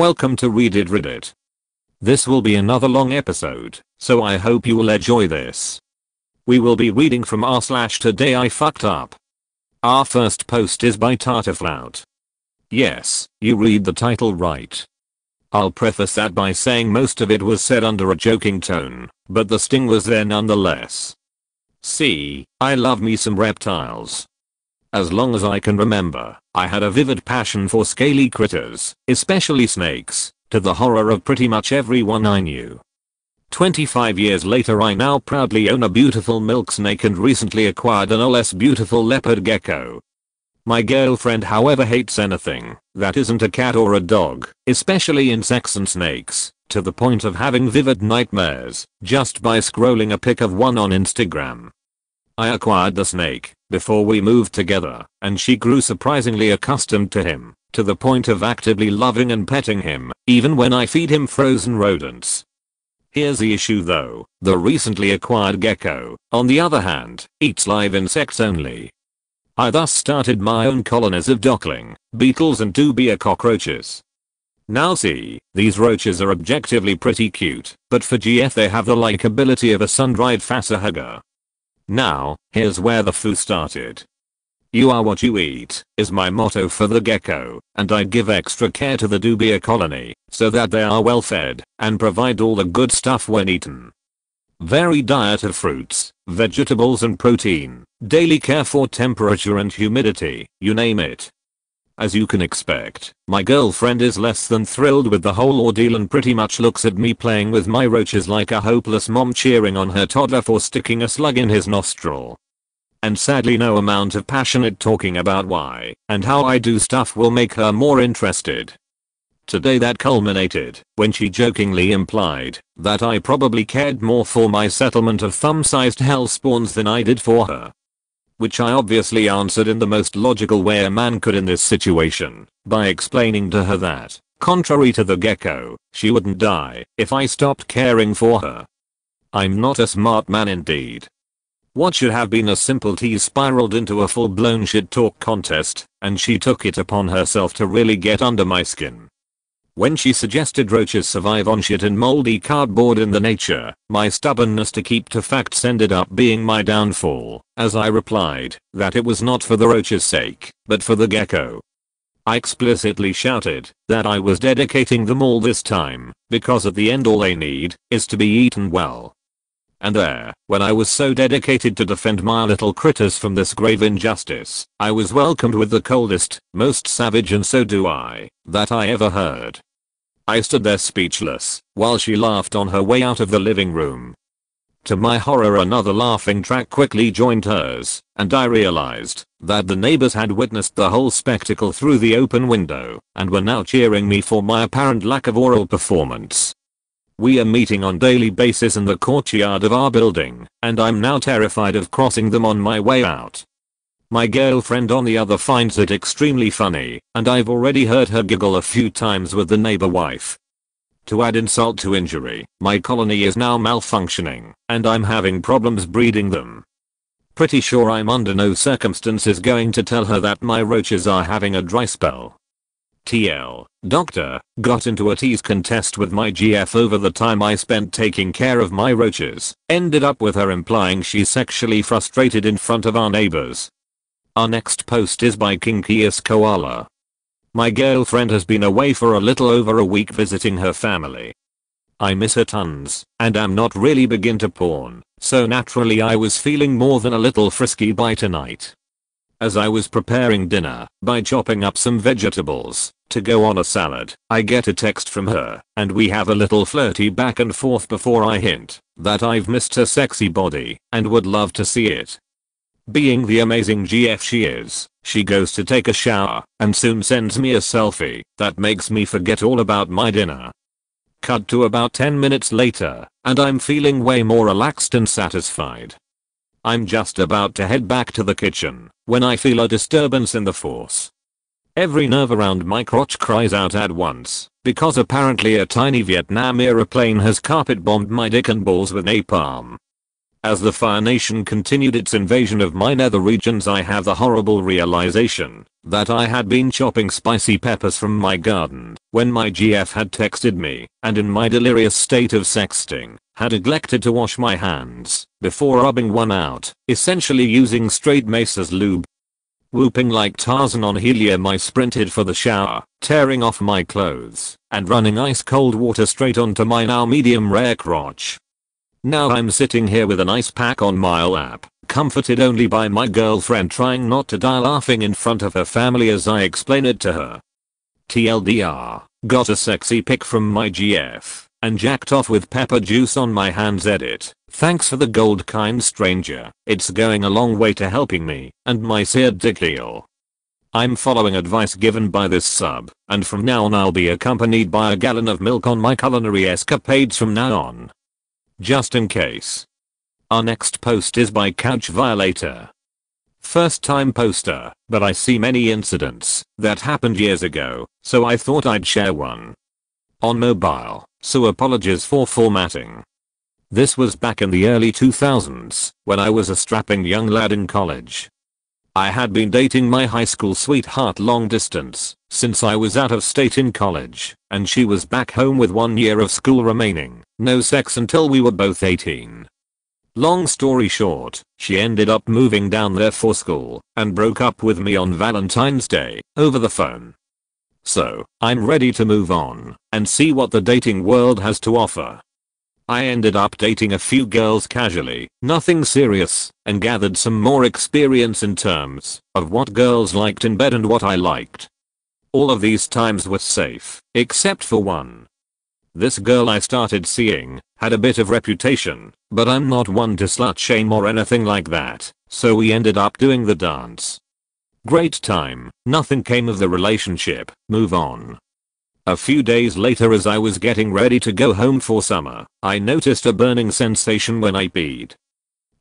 welcome to Read It Reddit. This will be another long episode, so I hope you will enjoy this. We will be reading from r slash today I fucked up. Our first post is by Tartarflout. Yes, you read the title right. I'll preface that by saying most of it was said under a joking tone, but the sting was there nonetheless. See, I love me some reptiles. As long as I can remember, I had a vivid passion for scaly critters, especially snakes, to the horror of pretty much everyone I knew. 25 years later I now proudly own a beautiful milk snake and recently acquired a no less beautiful leopard gecko. My girlfriend however hates anything that isn't a cat or a dog, especially insects and snakes, to the point of having vivid nightmares just by scrolling a pic of one on Instagram. I acquired the snake before we moved together, and she grew surprisingly accustomed to him, to the point of actively loving and petting him, even when I feed him frozen rodents. Here's the issue though, the recently acquired gecko, on the other hand, eats live insects only. I thus started my own colonies of darkling, beetles and dubia cockroaches. Now see, these roaches are objectively pretty cute, but for GF they have the likability of a sun-dried facehugger. Now, here's where the foo started. You are what you eat, is my motto for the gecko, and I give extra care to the dubia colony, so that they are well fed, and provide all the good stuff when eaten. Varied diet of fruits, vegetables and protein, daily care for temperature and humidity, you name it, as you can expect, my girlfriend is less than thrilled with the whole ordeal and pretty much looks at me playing with my roaches like a hopeless mom cheering on her toddler for sticking a slug in his nostril. And sadly no amount of passionate talking about why and how I do stuff will make her more interested. Today that culminated when she jokingly implied that I probably cared more for my settlement of thumb-sized hellspawns than I did for her which I obviously answered in the most logical way a man could in this situation, by explaining to her that, contrary to the gecko, she wouldn't die if I stopped caring for her. I'm not a smart man indeed. What should have been a simple tease spiraled into a full-blown shit talk contest, and she took it upon herself to really get under my skin. When she suggested roaches survive on shit and moldy cardboard in the nature, my stubbornness to keep to facts ended up being my downfall, as I replied that it was not for the roach's sake, but for the gecko. I explicitly shouted that I was dedicating them all this time, because at the end all they need is to be eaten well. And there, when I was so dedicated to defend my little critters from this grave injustice, I was welcomed with the coldest, most savage and so do I, that I ever heard. I stood there speechless, while she laughed on her way out of the living room. To my horror another laughing track quickly joined hers, and I realized that the neighbors had witnessed the whole spectacle through the open window and were now cheering me for my apparent lack of oral performance. We are meeting on daily basis in the courtyard of our building, and I'm now terrified of crossing them on my way out. My girlfriend on the other finds it extremely funny, and I've already heard her giggle a few times with the neighbor wife. To add insult to injury, my colony is now malfunctioning, and I'm having problems breeding them. Pretty sure I'm under no circumstances going to tell her that my roaches are having a dry spell. TL, doctor, got into a tease contest with my GF over the time I spent taking care of my roaches, ended up with her implying she's sexually frustrated in front of our neighbors, our next post is by Kinkiest Koala. My girlfriend has been away for a little over a week visiting her family. I miss her tons, and am not really begin to porn, so naturally I was feeling more than a little frisky by tonight. As I was preparing dinner, by chopping up some vegetables, to go on a salad, I get a text from her, and we have a little flirty back and forth before I hint that I've missed her sexy body and would love to see it. Being the amazing GF she is, she goes to take a shower and soon sends me a selfie that makes me forget all about my dinner. Cut to about 10 minutes later, and I'm feeling way more relaxed and satisfied. I'm just about to head back to the kitchen when I feel a disturbance in the force. Every nerve around my crotch cries out at once because apparently a tiny Vietnam aeroplane has carpet bombed my dick and balls with napalm. As the Fire Nation continued its invasion of my nether regions I have the horrible realization that I had been chopping spicy peppers from my garden when my GF had texted me and in my delirious state of sexting had neglected to wash my hands before rubbing one out, essentially using straight mace as lube. Whooping like Tarzan on helium I sprinted for the shower, tearing off my clothes and running ice cold water straight onto my now medium rare crotch. Now I'm sitting here with an ice pack on my lap, comforted only by my girlfriend trying not to die laughing in front of her family as I explain it to her. TLDR, got a sexy pic from my GF, and jacked off with pepper juice on my hands edit. Thanks for the gold kind stranger, it's going a long way to helping me and my seared dick heal. I'm following advice given by this sub, and from now on I'll be accompanied by a gallon of milk on my culinary escapades from now on just in case. Our next post is by Couch Violator. First time poster, but I see many incidents that happened years ago, so I thought I'd share one. On mobile, so apologies for formatting. This was back in the early 2000s, when I was a strapping young lad in college. I had been dating my high school sweetheart long distance since I was out of state in college and she was back home with one year of school remaining. No sex until we were both 18. Long story short, she ended up moving down there for school and broke up with me on Valentine's Day over the phone. So, I'm ready to move on and see what the dating world has to offer. I ended up dating a few girls casually, nothing serious, and gathered some more experience in terms of what girls liked in bed and what I liked. All of these times were safe, except for one. This girl I started seeing had a bit of reputation, but I'm not one to slut shame or anything like that, so we ended up doing the dance. Great time, nothing came of the relationship, move on. A few days later as I was getting ready to go home for summer, I noticed a burning sensation when I peed.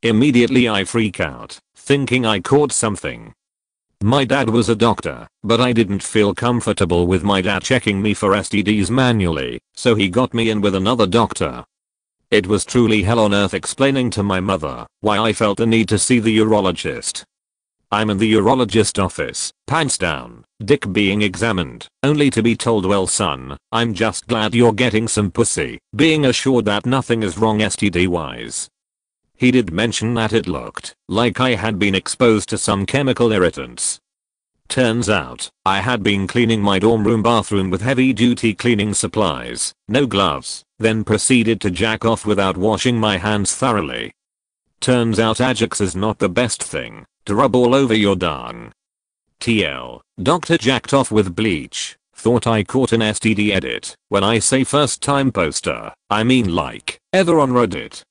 Immediately I freak out, thinking I caught something. My dad was a doctor, but I didn't feel comfortable with my dad checking me for STDs manually, so he got me in with another doctor. It was truly hell on earth explaining to my mother why I felt the need to see the urologist. I'm in the urologist office, pants down, dick being examined, only to be told well son, I'm just glad you're getting some pussy, being assured that nothing is wrong STD wise. He did mention that it looked like I had been exposed to some chemical irritants. Turns out, I had been cleaning my dorm room bathroom with heavy duty cleaning supplies, no gloves, then proceeded to jack off without washing my hands thoroughly. Turns out Ajax is not the best thing, to rub all over your dung. TL, doctor jacked off with bleach, thought I caught an STD edit. When I say first time poster, I mean like, ever on Reddit.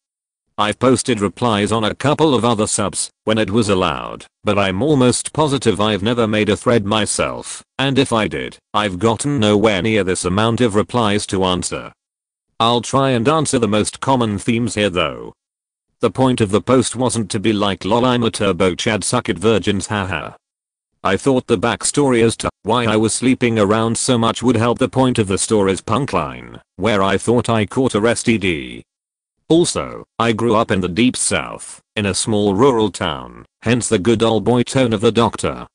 I've posted replies on a couple of other subs when it was allowed, but I'm almost positive I've never made a thread myself, and if I did, I've gotten nowhere near this amount of replies to answer. I'll try and answer the most common themes here though, the point of the post wasn't to be like lol I'm a turbo chad suck it virgins haha. I thought the backstory as to why I was sleeping around so much would help the point of the story's punkline, where I thought I caught a STD. Also, I grew up in the deep south, in a small rural town, hence the good old boy tone of the doctor.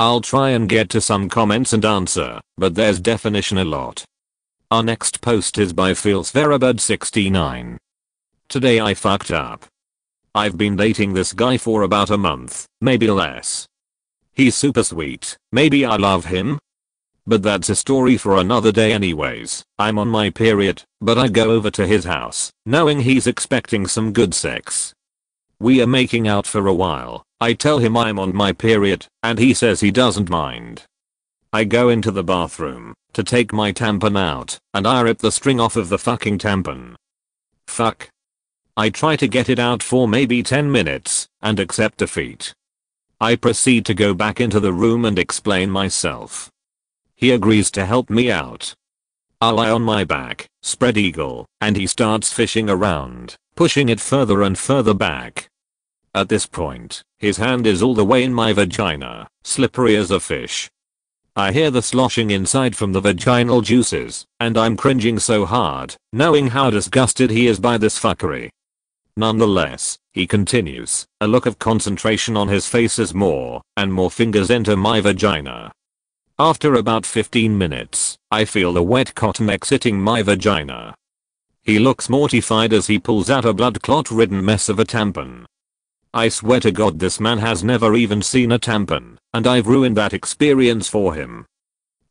I'll try and get to some comments and answer, but there's definition a lot. Our next post is by Feelsverabud69. Today I fucked up. I've been dating this guy for about a month, maybe less. He's super sweet, maybe I love him? But that's a story for another day anyways. I'm on my period, but I go over to his house, knowing he's expecting some good sex. We are making out for a while. I tell him I'm on my period, and he says he doesn't mind. I go into the bathroom to take my tampon out, and I rip the string off of the fucking tampon. Fuck, I try to get it out for maybe 10 minutes and accept defeat. I proceed to go back into the room and explain myself. He agrees to help me out. I lie on my back, spread eagle, and he starts fishing around, pushing it further and further back. At this point, his hand is all the way in my vagina, slippery as a fish. I hear the sloshing inside from the vaginal juices, and I'm cringing so hard, knowing how disgusted he is by this fuckery. Nonetheless, he continues, a look of concentration on his face as more and more fingers enter my vagina. After about 15 minutes, I feel the wet cotton exiting my vagina. He looks mortified as he pulls out a blood clot ridden mess of a tampon. I swear to god this man has never even seen a tampon, and I've ruined that experience for him.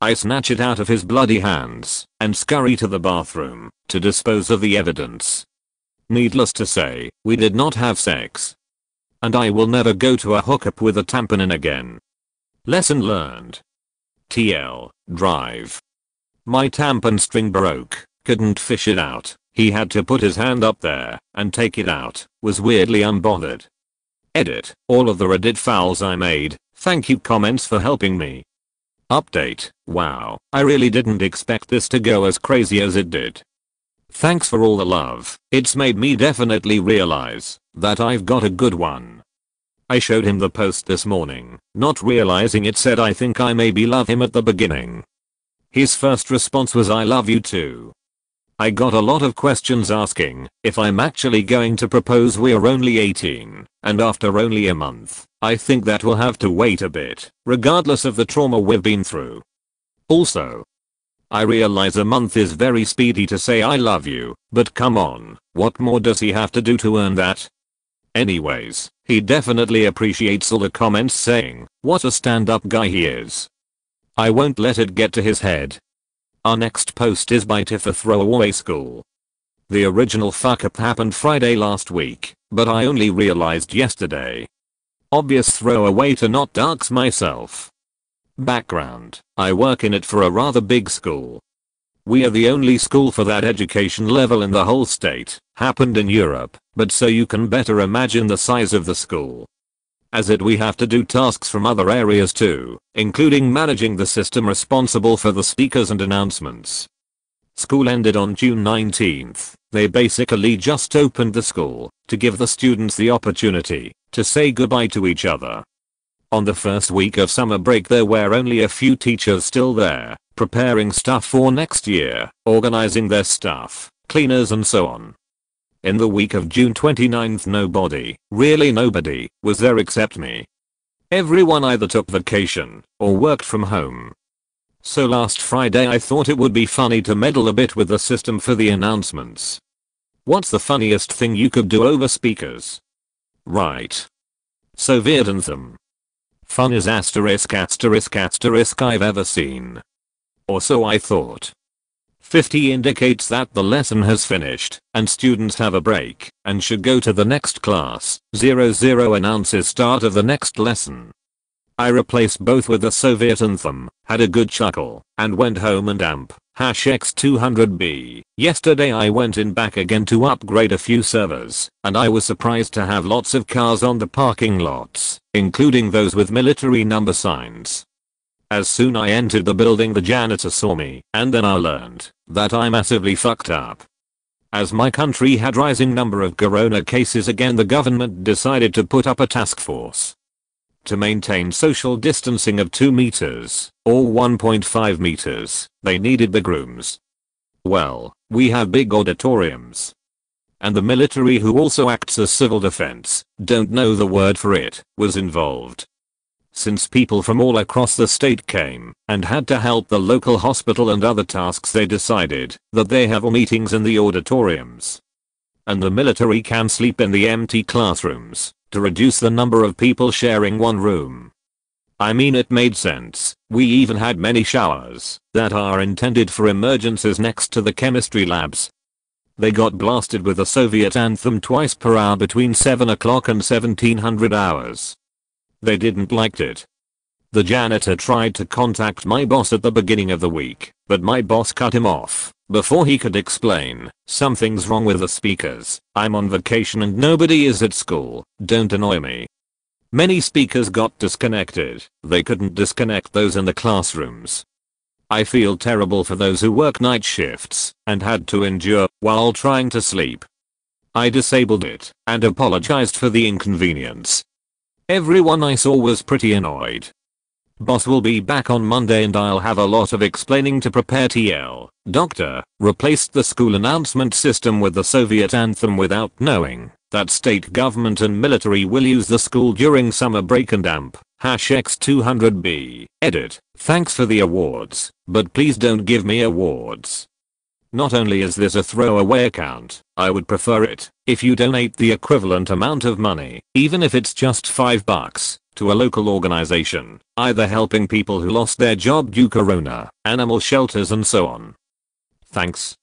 I snatch it out of his bloody hands and scurry to the bathroom to dispose of the evidence. Needless to say, we did not have sex. And I will never go to a hookup with a tampon in again. Lesson learned. TL, drive. My tampon string broke, couldn't fish it out, he had to put his hand up there and take it out, was weirdly unbothered. Edit, all of the Reddit fouls I made, thank you comments for helping me. Update, wow, I really didn't expect this to go as crazy as it did. Thanks for all the love, it's made me definitely realize that I've got a good one. I showed him the post this morning, not realizing it said I think I maybe love him at the beginning. His first response was I love you too. I got a lot of questions asking if I'm actually going to propose we're only 18 and after only a month. I think that will have to wait a bit, regardless of the trauma we've been through. Also, I realize a month is very speedy to say I love you, but come on, what more does he have to do to earn that? Anyways, he definitely appreciates all the comments saying what a stand up guy he is. I won't let it get to his head. Our next post is by Tifa Throwaway School. The original fuck up happened Friday last week, but I only realized yesterday. Obvious throwaway to not dox myself. Background, I work in it for a rather big school, we are the only school for that education level in the whole state, happened in Europe, but so you can better imagine the size of the school. As it we have to do tasks from other areas too, including managing the system responsible for the speakers and announcements. School ended on June 19th. They basically just opened the school to give the students the opportunity to say goodbye to each other. On the first week of summer break there were only a few teachers still there, preparing stuff for next year, organizing their stuff, cleaners and so on. In the week of June 29th nobody, really nobody, was there except me. Everyone either took vacation or worked from home. So last Friday I thought it would be funny to meddle a bit with the system for the announcements. What's the funniest thing you could do over speakers? Right. Soviet anthem. Fun is asterisk asterisk asterisk I've ever seen. Or so I thought. 50 indicates that the lesson has finished, and students have a break, and should go to the next class. 00 announces start of the next lesson. I replaced both with the Soviet anthem, had a good chuckle, and went home and amp, hash x200b. Yesterday I went in back again to upgrade a few servers, and I was surprised to have lots of cars on the parking lots, including those with military number signs. As soon I entered the building the janitor saw me, and then I learned that I massively fucked up. As my country had rising number of corona cases again the government decided to put up a task force to maintain social distancing of 2 meters, or 1.5 meters, they needed big rooms. Well, we have big auditoriums. And the military who also acts as civil defense, don't know the word for it, was involved since people from all across the state came and had to help the local hospital and other tasks they decided that they have meetings in the auditoriums. And the military can sleep in the empty classrooms to reduce the number of people sharing one room. I mean it made sense, we even had many showers that are intended for emergencies next to the chemistry labs. They got blasted with the Soviet anthem twice per hour between 7 o'clock and 1700 hours. They didn't liked it. The janitor tried to contact my boss at the beginning of the week, but my boss cut him off before he could explain, something's wrong with the speakers, I'm on vacation and nobody is at school, don't annoy me. Many speakers got disconnected, they couldn't disconnect those in the classrooms. I feel terrible for those who work night shifts and had to endure while trying to sleep. I disabled it and apologized for the inconvenience. Everyone I saw was pretty annoyed. Boss will be back on Monday and I'll have a lot of explaining to prepare TL. Doctor replaced the school announcement system with the Soviet anthem without knowing that state government and military will use the school during summer break and amp. Hash X200B. Edit. Thanks for the awards, but please don't give me awards. Not only is this a throwaway account, I would prefer it if you donate the equivalent amount of money, even if it's just 5 bucks, to a local organization, either helping people who lost their job due corona, animal shelters and so on. Thanks.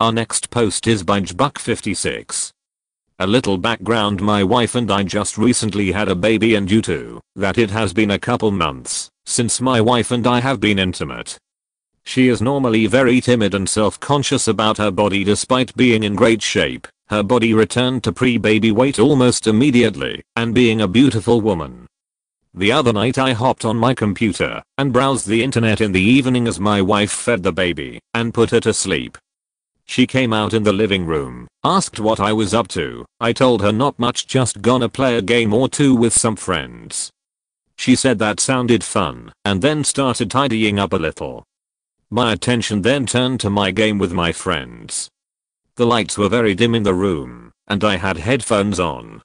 Our next post is by Jbuck56. A little background my wife and I just recently had a baby and due to that it has been a couple months since my wife and I have been intimate. She is normally very timid and self-conscious about her body despite being in great shape. Her body returned to pre-baby weight almost immediately and being a beautiful woman. The other night I hopped on my computer and browsed the internet in the evening as my wife fed the baby and put her to sleep. She came out in the living room, asked what I was up to. I told her not much just gonna play a game or two with some friends. She said that sounded fun and then started tidying up a little. My attention then turned to my game with my friends. The lights were very dim in the room and I had headphones on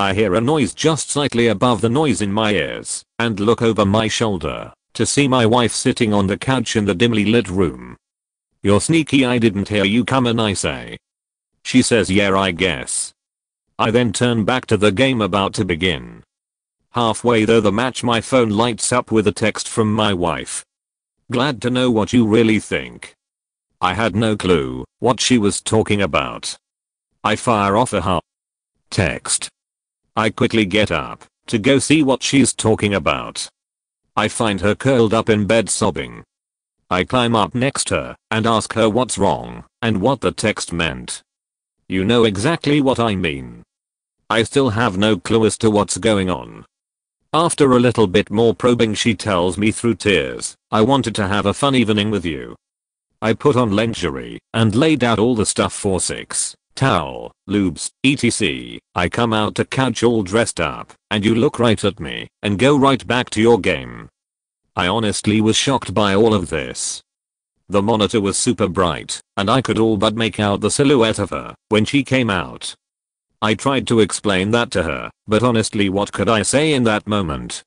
I hear a noise just slightly above the noise in my ears and look over my shoulder to see my wife sitting on the couch in the dimly lit room. You're sneaky I didn't hear you coming I say. She says yeah I guess. I then turn back to the game about to begin. Halfway though the match my phone lights up with a text from my wife. Glad to know what you really think. I had no clue what she was talking about. I fire off a half text I quickly get up to go see what she's talking about. I find her curled up in bed sobbing. I climb up next her and ask her what's wrong and what the text meant. You know exactly what I mean. I still have no clue as to what's going on. After a little bit more probing she tells me through tears, I wanted to have a fun evening with you. I put on lingerie and laid out all the stuff for 6 towel, lubes, etc. I come out to couch all dressed up, and you look right at me, and go right back to your game. I honestly was shocked by all of this. The monitor was super bright, and I could all but make out the silhouette of her when she came out. I tried to explain that to her, but honestly what could I say in that moment?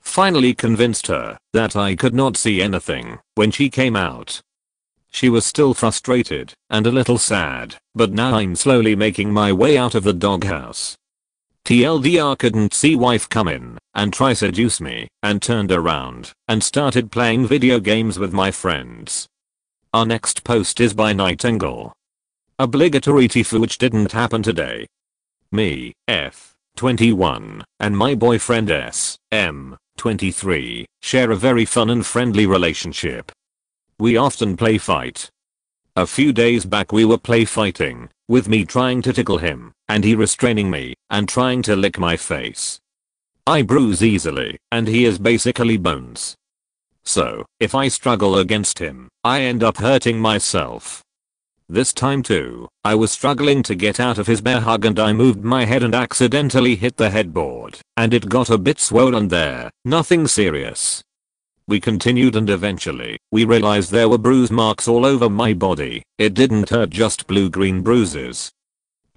Finally convinced her that I could not see anything when she came out. She was still frustrated and a little sad, but now I'm slowly making my way out of the doghouse. TLDR couldn't see wife come in and try seduce me and turned around and started playing video games with my friends. Our next post is by Nightingale. Obligatory tifu which didn't happen today. Me, F, 21, and my boyfriend S, M, 23, share a very fun and friendly relationship. We often play fight. A few days back we were play fighting, with me trying to tickle him, and he restraining me, and trying to lick my face. I bruise easily, and he is basically bones. So, if I struggle against him, I end up hurting myself. This time too, I was struggling to get out of his bear hug and I moved my head and accidentally hit the headboard, and it got a bit swollen there, nothing serious. We continued and eventually, we realized there were bruise marks all over my body. It didn't hurt just blue-green bruises.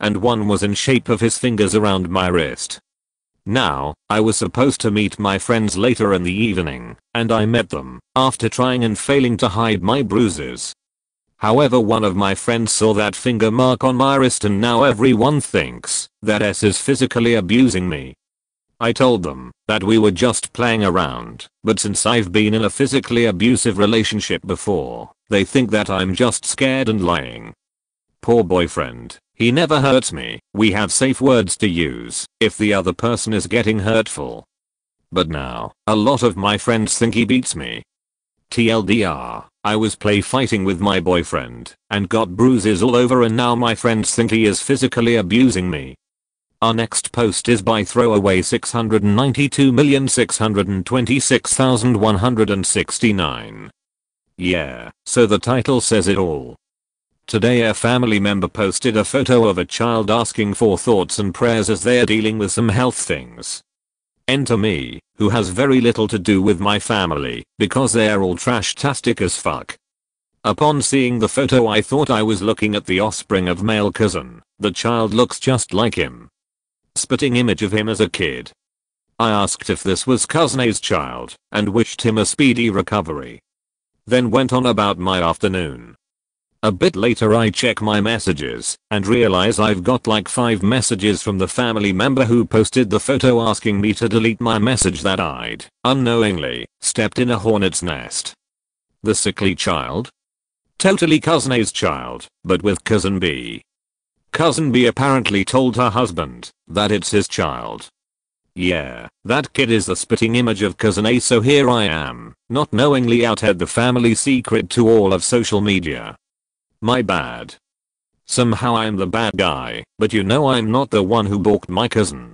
And one was in shape of his fingers around my wrist. Now, I was supposed to meet my friends later in the evening, and I met them, after trying and failing to hide my bruises. However one of my friends saw that finger mark on my wrist and now everyone thinks that S is physically abusing me. I told them that we were just playing around, but since I've been in a physically abusive relationship before, they think that I'm just scared and lying. Poor boyfriend, he never hurts me, we have safe words to use if the other person is getting hurtful. But now, a lot of my friends think he beats me. TLDR, I was play fighting with my boyfriend and got bruises all over and now my friends think he is physically abusing me. Our next post is by throwaway 692,626,169. Yeah, so the title says it all. Today a family member posted a photo of a child asking for thoughts and prayers as they are dealing with some health things. Enter me, who has very little to do with my family, because they are all trash-tastic as fuck. Upon seeing the photo I thought I was looking at the offspring of male cousin. The child looks just like him. Spitting image of him as a kid. I asked if this was cousin A's child and wished him a speedy recovery. Then went on about my afternoon. A bit later I check my messages and realize I've got like 5 messages from the family member who posted the photo asking me to delete my message that I'd, unknowingly, stepped in a hornet's nest. The sickly child? Totally cousin A's child, but with cousin B. Cousin B apparently told her husband that it's his child. Yeah, that kid is the spitting image of cousin A so here I am, not knowingly outhead the family secret to all of social media. My bad. Somehow I'm the bad guy, but you know I'm not the one who balked my cousin.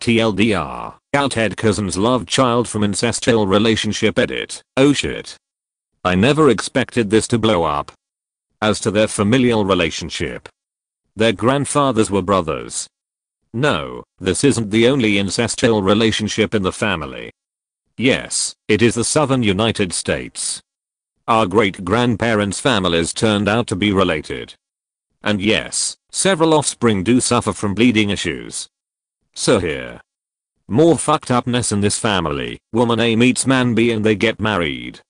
TLDR, outhead cousin's love child from incestual relationship edit, oh shit. I never expected this to blow up. As to their familial relationship. Their grandfathers were brothers. No, this isn't the only incestual relationship in the family. Yes, it is the southern United States. Our great-grandparents' families turned out to be related. And yes, several offspring do suffer from bleeding issues. So here. More fucked upness in this family, woman A meets man B and they get married.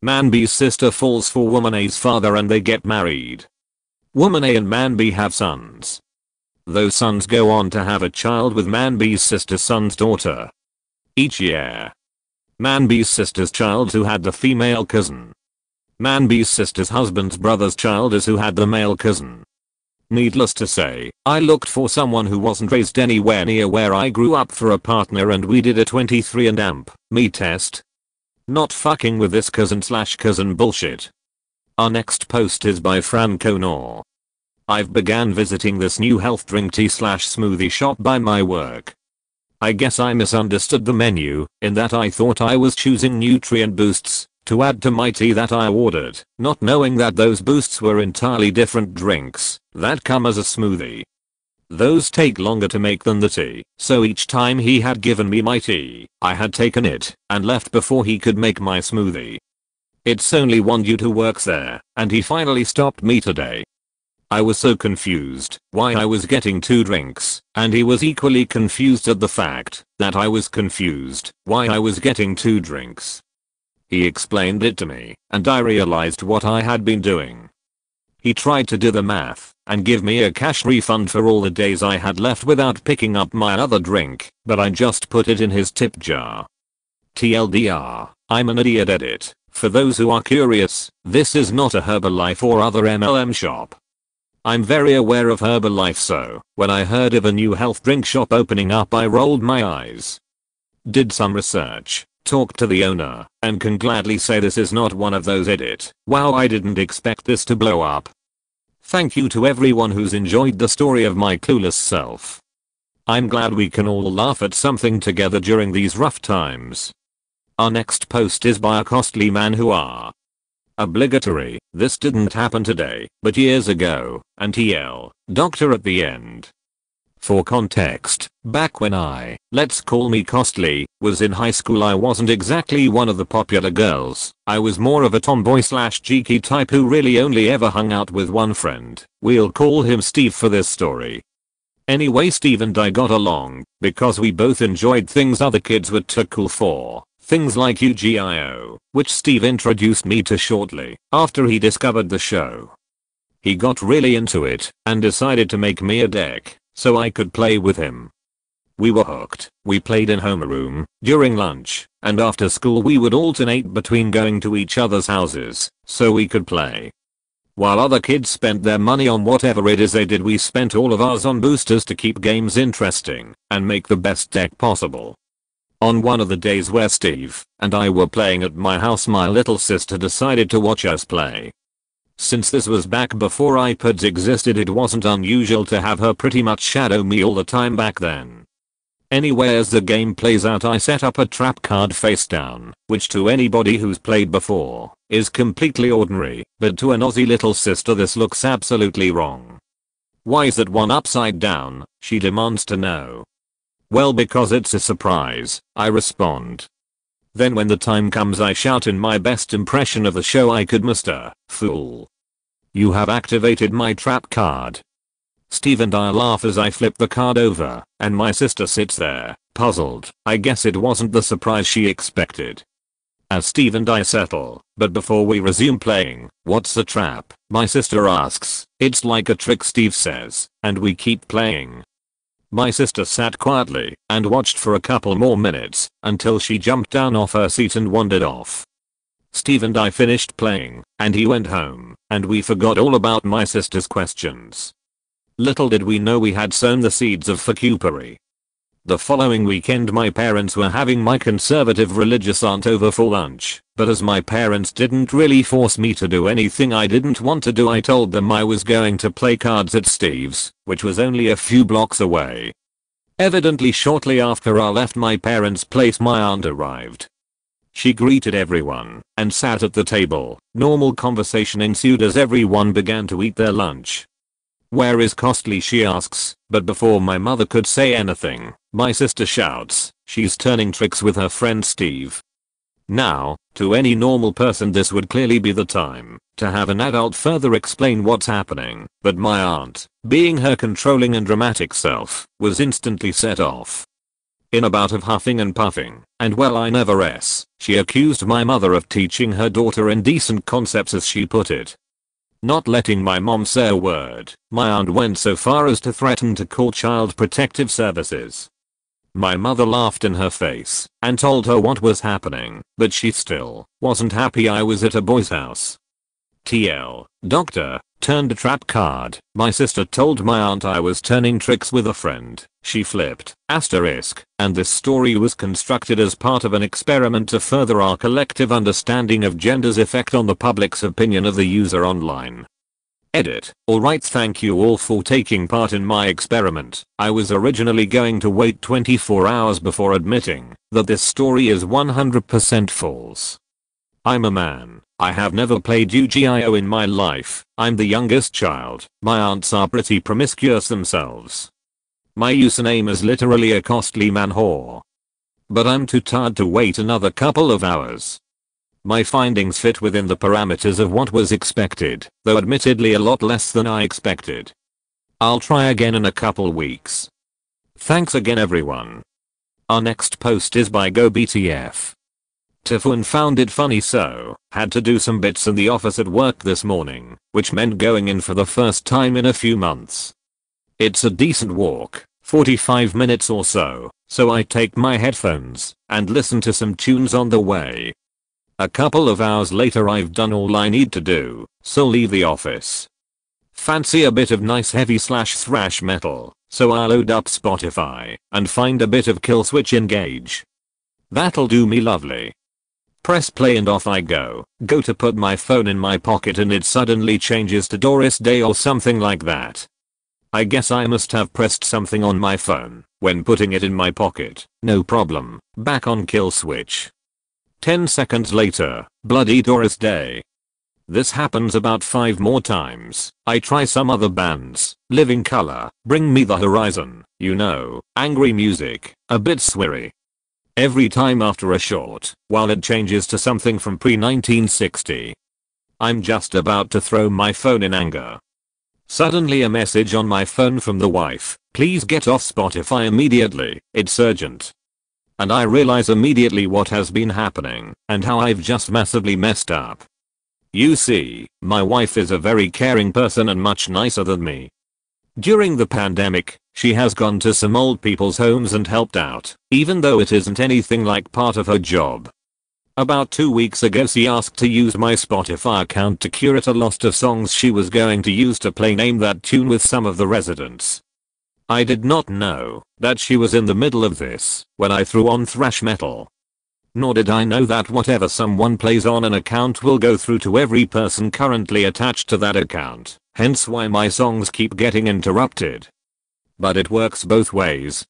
Man B's sister falls for woman A's father and they get married. Woman A and man B have sons. Those sons go on to have a child with man B's sister's son's daughter. Each year. Man B's sister's child who had the female cousin. Man B's sister's husband's brother's child is who had the male cousin. Needless to say, I looked for someone who wasn't raised anywhere near where I grew up for a partner and we did a 23 and amp me test not fucking with this cousin slash cousin bullshit. Our next post is by Franco Nor. I've began visiting this new health drink tea slash smoothie shop by my work. I guess I misunderstood the menu, in that I thought I was choosing nutrient boosts to add to my tea that I ordered, not knowing that those boosts were entirely different drinks that come as a smoothie. Those take longer to make than the tea, so each time he had given me my tea, I had taken it and left before he could make my smoothie. It's only one dude who works there, and he finally stopped me today. I was so confused why I was getting two drinks, and he was equally confused at the fact that I was confused why I was getting two drinks. He explained it to me, and I realized what I had been doing. He tried to do the math and give me a cash refund for all the days I had left without picking up my other drink, but I just put it in his tip jar. TLDR, I'm an idiot edit. For those who are curious, this is not a Herbalife or other MLM shop. I'm very aware of Herbalife so, when I heard of a new health drink shop opening up I rolled my eyes. Did some research, talked to the owner, and can gladly say this is not one of those edit, wow I didn't expect this to blow up, Thank you to everyone who's enjoyed the story of my clueless self. I'm glad we can all laugh at something together during these rough times. Our next post is by a costly man who are obligatory, this didn't happen today, but years ago, and TL, doctor at the end. For context, back when I, let's call me costly, was in high school I wasn't exactly one of the popular girls. I was more of a tomboy slash geeky type who really only ever hung out with one friend. We'll call him Steve for this story. Anyway Steve and I got along, because we both enjoyed things other kids were too cool for. Things like Yu-Gi-Oh, which Steve introduced me to shortly after he discovered the show. He got really into it and decided to make me a deck so I could play with him. We were hooked. We played in homeroom, during lunch, and after school we would alternate between going to each other's houses, so we could play. While other kids spent their money on whatever it is they did we spent all of ours on boosters to keep games interesting and make the best deck possible. On one of the days where Steve and I were playing at my house my little sister decided to watch us play. Since this was back before iPads existed it wasn't unusual to have her pretty much shadow me all the time back then. Anyway as the game plays out I set up a trap card face down, which to anybody who's played before, is completely ordinary, but to an Aussie little sister this looks absolutely wrong. Why is that one upside down, she demands to know. Well because it's a surprise, I respond. Then when the time comes I shout in my best impression of the show I could muster, fool. You have activated my trap card. Steve and I laugh as I flip the card over, and my sister sits there, puzzled. I guess it wasn't the surprise she expected. As Steve and I settle, but before we resume playing, what's the trap? My sister asks. It's like a trick Steve says, and we keep playing. My sister sat quietly and watched for a couple more minutes until she jumped down off her seat and wandered off. Steve and I finished playing, and he went home, and we forgot all about my sister's questions. Little did we know we had sown the seeds of fuckupery. The following weekend my parents were having my conservative religious aunt over for lunch, but as my parents didn't really force me to do anything I didn't want to do I told them I was going to play cards at Steve's, which was only a few blocks away. Evidently shortly after I left my parents' place my aunt arrived. She greeted everyone and sat at the table. Normal conversation ensued as everyone began to eat their lunch. Where is Costly? she asks, but before my mother could say anything, my sister shouts, she's turning tricks with her friend Steve. Now, to any normal person this would clearly be the time to have an adult further explain what's happening, but my aunt, being her controlling and dramatic self, was instantly set off. In a bout of huffing and puffing, and well I never s, she accused my mother of teaching her daughter indecent concepts as she put it, not letting my mom say a word, my aunt went so far as to threaten to call child protective services. My mother laughed in her face and told her what was happening, but she still wasn't happy I was at a boy's house. TL, doctor, turned a trap card. My sister told my aunt I was turning tricks with a friend. She flipped, asterisk, and this story was constructed as part of an experiment to further our collective understanding of gender's effect on the public's opinion of the user online. Edit. Alright thank you all for taking part in my experiment. I was originally going to wait 24 hours before admitting that this story is 100% false. I'm a man. I have never played Yu-Gi-Oh in my life. I'm the youngest child. My aunts are pretty promiscuous themselves. My username is literally a costly man whore. But I'm too tired to wait another couple of hours. My findings fit within the parameters of what was expected, though admittedly a lot less than I expected. I'll try again in a couple weeks. Thanks again everyone. Our next post is by GoBTF. Typhoon found it funny so, had to do some bits in the office at work this morning, which meant going in for the first time in a few months. It's a decent walk, 45 minutes or so, so I take my headphones and listen to some tunes on the way. A couple of hours later I've done all I need to do, so leave the office. Fancy a bit of nice heavy slash thrash metal, so I'll load up Spotify and find a bit of Killswitch Engage. That'll do me lovely. Press play and off I go. Go to put my phone in my pocket and it suddenly changes to Doris Day or something like that. I guess I must have pressed something on my phone when putting it in my pocket. No problem. Back on kill switch. 10 seconds later, bloody Doris Day. This happens about 5 more times. I try some other bands. Living Colour, Bring Me the Horizon, you know, angry music, a bit sweary, every time after a short, while it changes to something from pre-1960. I'm just about to throw my phone in anger. Suddenly a message on my phone from the wife, please get off Spotify immediately, it's urgent. And I realize immediately what has been happening and how I've just massively messed up. You see, my wife is a very caring person and much nicer than me. During the pandemic, she has gone to some old people's homes and helped out, even though it isn't anything like part of her job. About two weeks ago she asked to use my Spotify account to curate a list of songs she was going to use to play Name That Tune with some of the residents. I did not know that she was in the middle of this when I threw on thrash metal. Nor did I know that whatever someone plays on an account will go through to every person currently attached to that account, hence why my songs keep getting interrupted. But it works both ways.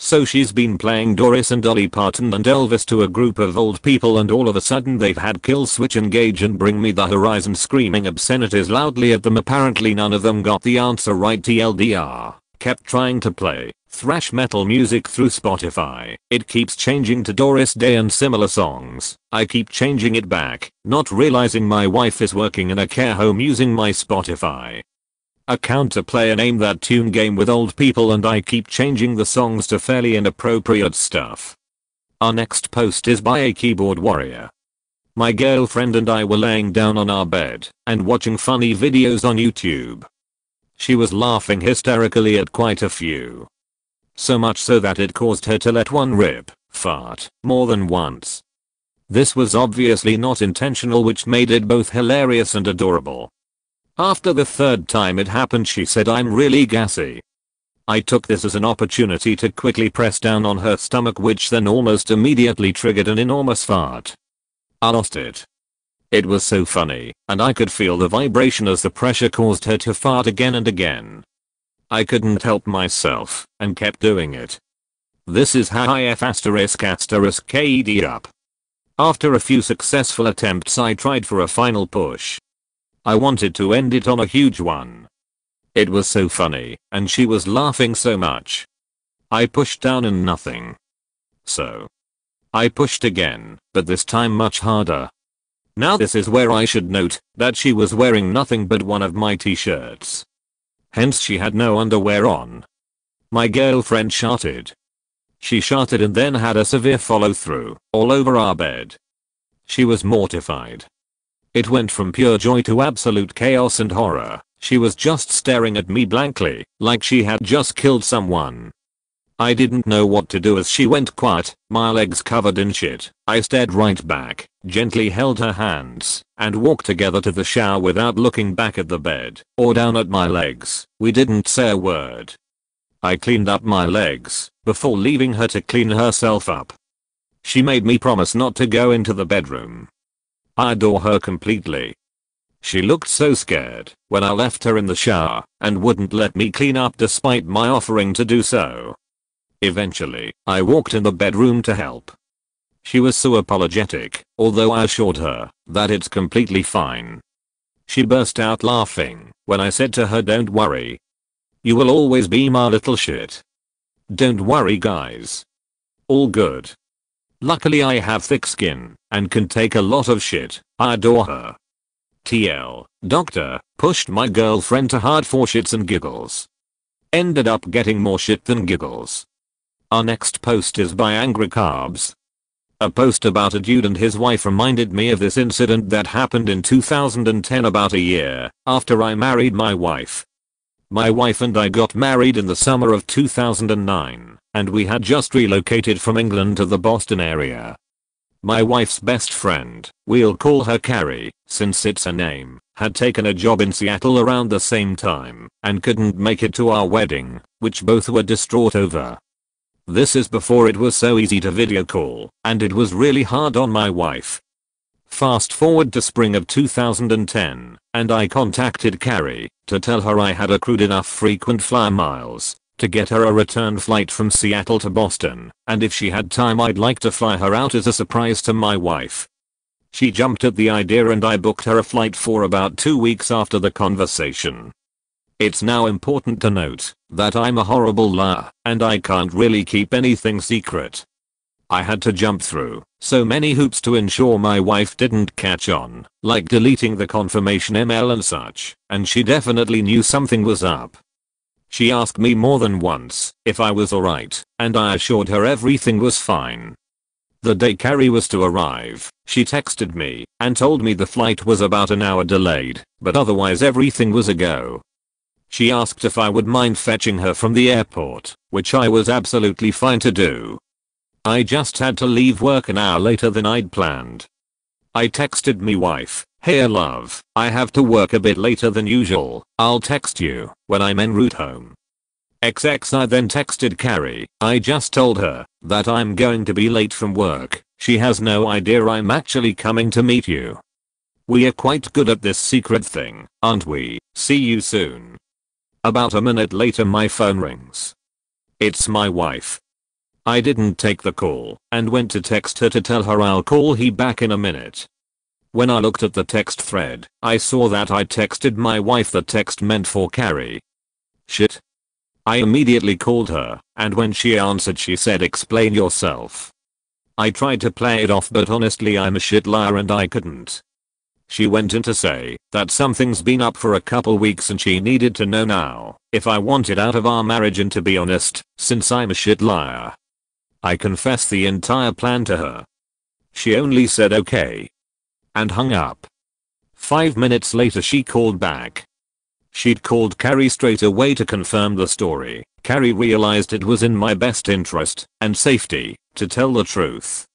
So she's been playing Doris and Dolly Parton and Elvis to a group of old people and all of a sudden they've had kill switch engage and bring me the horizon screaming obscenities loudly at them. Apparently none of them got the answer right. TLDR, kept trying to play, thrash metal music through Spotify. It keeps changing to Doris Day and similar songs. I keep changing it back, not realizing my wife is working in a care home using my Spotify account to play a name that tune game with old people and I keep changing the songs to fairly inappropriate stuff. Our next post is by a keyboard warrior. My girlfriend and I were laying down on our bed and watching funny videos on YouTube. She was laughing hysterically at quite a few. So much so that it caused her to let one rip, fart, more than once. This was obviously not intentional which made it both hilarious and adorable. After the third time it happened she said I'm really gassy. I took this as an opportunity to quickly press down on her stomach which then almost immediately triggered an enormous fart. I lost it. It was so funny, and I could feel the vibration as the pressure caused her to fart again and again. I couldn't help myself, and kept doing it. This is how I F asterisk asterisk KD up. After a few successful attempts I tried for a final push, I wanted to end it on a huge one. It was so funny, and she was laughing so much. I pushed down and nothing. So. I pushed again, but this time much harder. Now this is where I should note that she was wearing nothing but one of my t-shirts. Hence she had no underwear on. My girlfriend shouted. She shouted and then had a severe follow through all over our bed. She was mortified. It went from pure joy to absolute chaos and horror. She was just staring at me blankly, like she had just killed someone. I didn't know what to do as she went quiet, my legs covered in shit. I stared right back, gently held her hands, and walked together to the shower without looking back at the bed or down at my legs. We didn't say a word. I cleaned up my legs before leaving her to clean herself up. She made me promise not to go into the bedroom I adore her completely. She looked so scared when I left her in the shower and wouldn't let me clean up despite my offering to do so. Eventually, I walked in the bedroom to help. She was so apologetic, although I assured her that it's completely fine. She burst out laughing when I said to her don't worry. You will always be my little shit. Don't worry guys. All good. Luckily I have thick skin and can take a lot of shit. I adore her. TL, doctor, pushed my girlfriend to hard for shits and giggles. Ended up getting more shit than giggles. Our next post is by Angry Carbs. A post about a dude and his wife reminded me of this incident that happened in 2010 about a year after I married my wife. My wife and I got married in the summer of 2009 and we had just relocated from England to the Boston area. My wife's best friend, we'll call her Carrie, since it's a name, had taken a job in Seattle around the same time and couldn't make it to our wedding, which both were distraught over. This is before it was so easy to video call, and it was really hard on my wife. Fast forward to spring of 2010, and I contacted Carrie to tell her I had accrued enough frequent flyer miles to get her a return flight from Seattle to Boston, and if she had time I'd like to fly her out as a surprise to my wife. She jumped at the idea and I booked her a flight for about two weeks after the conversation. It's now important to note that I'm a horrible liar and I can't really keep anything secret. I had to jump through so many hoops to ensure my wife didn't catch on, like deleting the confirmation email and such, and she definitely knew something was up. She asked me more than once if I was alright, and I assured her everything was fine. The day Carrie was to arrive, she texted me and told me the flight was about an hour delayed, but otherwise everything was a go. She asked if I would mind fetching her from the airport, which I was absolutely fine to do. I just had to leave work an hour later than I'd planned. I texted me wife Hey love, I have to work a bit later than usual, I'll text you when I'm en route home. XX I then texted Carrie, I just told her that I'm going to be late from work, she has no idea I'm actually coming to meet you. We are quite good at this secret thing, aren't we, see you soon. About a minute later my phone rings. It's my wife. I didn't take the call and went to text her to tell her I'll call he back in a minute. When I looked at the text thread, I saw that I texted my wife the text meant for Carrie. Shit. I immediately called her, and when she answered she said explain yourself. I tried to play it off but honestly I'm a shit liar and I couldn't. She went in to say that something's been up for a couple weeks and she needed to know now if I wanted out of our marriage and to be honest, since I'm a shit liar. I confessed the entire plan to her. She only said okay. And hung up. Five minutes later she called back. She'd called Carrie straight away to confirm the story. Carrie realized it was in my best interest and safety to tell the truth.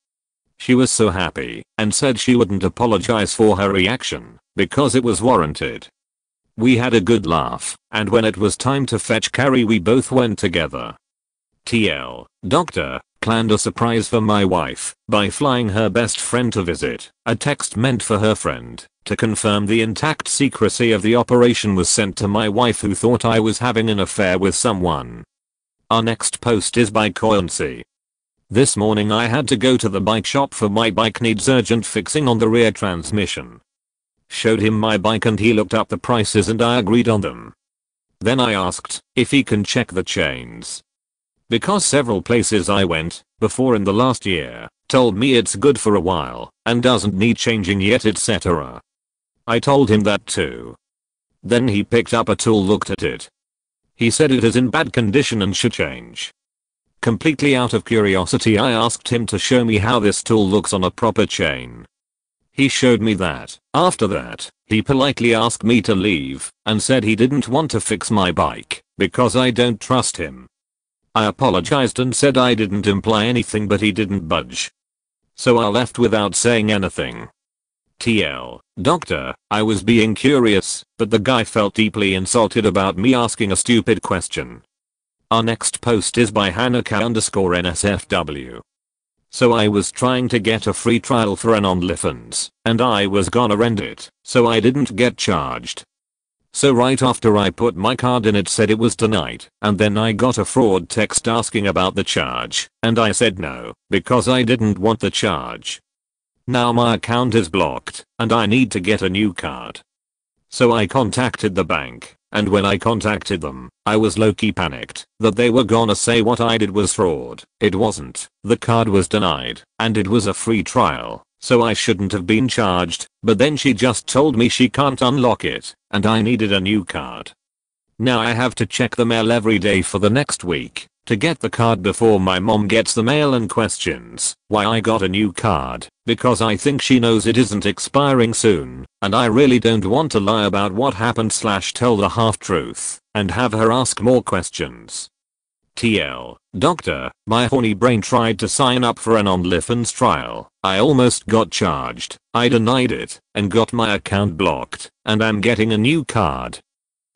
She was so happy and said she wouldn't apologize for her reaction because it was warranted. We had a good laugh and when it was time to fetch Carrie we both went together. TL, doctor, planned a surprise for my wife by flying her best friend to visit. A text meant for her friend to confirm the intact secrecy of the operation was sent to my wife who thought I was having an affair with someone. Our next post is by Coyancy. This morning I had to go to the bike shop for my bike needs urgent fixing on the rear transmission. Showed him my bike and he looked up the prices and I agreed on them. Then I asked if he can check the chains. Because several places I went before in the last year told me it's good for a while and doesn't need changing yet etc. I told him that too. Then he picked up a tool looked at it. He said it is in bad condition and should change. Completely out of curiosity I asked him to show me how this tool looks on a proper chain. He showed me that. After that, he politely asked me to leave and said he didn't want to fix my bike because I don't trust him. I apologized and said I didn't imply anything but he didn't budge. So I left without saying anything. TL, doctor, I was being curious, but the guy felt deeply insulted about me asking a stupid question. Our next post is by Hanaka underscore NSFW. So I was trying to get a free trial for an OnlyFans, and I was gonna rent it, so I didn't get charged. So right after I put my card in it said it was tonight, and then I got a fraud text asking about the charge, and I said no, because I didn't want the charge. Now my account is blocked, and I need to get a new card. So I contacted the bank, and when I contacted them, I was low-key panicked that they were gonna say what I did was fraud. It wasn't. The card was denied, and it was a free trial, so I shouldn't have been charged, but then she just told me she can't unlock it, and I needed a new card. Now I have to check the mail every day for the next week to get the card before my mom gets the mail and questions why I got a new card because I think she knows it isn't expiring soon and I really don't want to lie about what happened slash tell the half truth and have her ask more questions. TL, doctor, my horny brain tried to sign up for an OnlyFans trial. I almost got charged. I denied it and got my account blocked and I'm getting a new card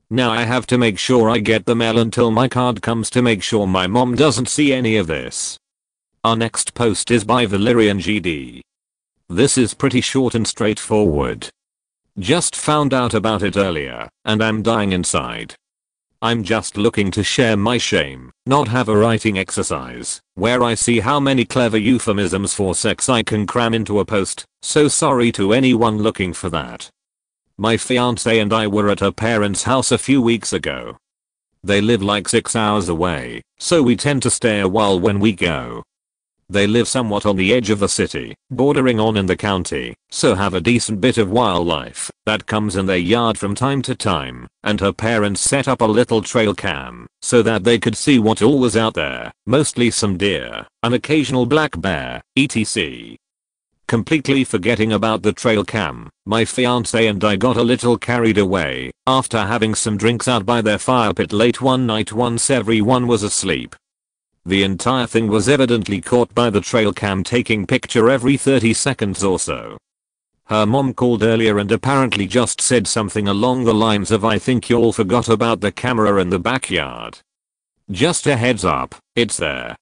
now I have to make sure I get the mail until my card comes to make sure my mom doesn't see any of this. Our next post is by Valerian GD. This is pretty short and straightforward. Just found out about it earlier, and I'm dying inside. I'm just looking to share my shame, not have a writing exercise, where I see how many clever euphemisms for sex I can cram into a post, so sorry to anyone looking for that. My fiance and I were at her parents' house a few weeks ago. They live like 6 hours away, so we tend to stay a while when we go. They live somewhat on the edge of the city, bordering on in the county, so have a decent bit of wildlife that comes in their yard from time to time, and her parents set up a little trail cam so that they could see what all was out there, mostly some deer, an occasional black bear, etc. Completely forgetting about the trail cam, my fiance and I got a little carried away after having some drinks out by their fire pit late one night once everyone was asleep. The entire thing was evidently caught by the trail cam taking picture every 30 seconds or so. Her mom called earlier and apparently just said something along the lines of I think y'all forgot about the camera in the backyard. Just a heads up, it's there.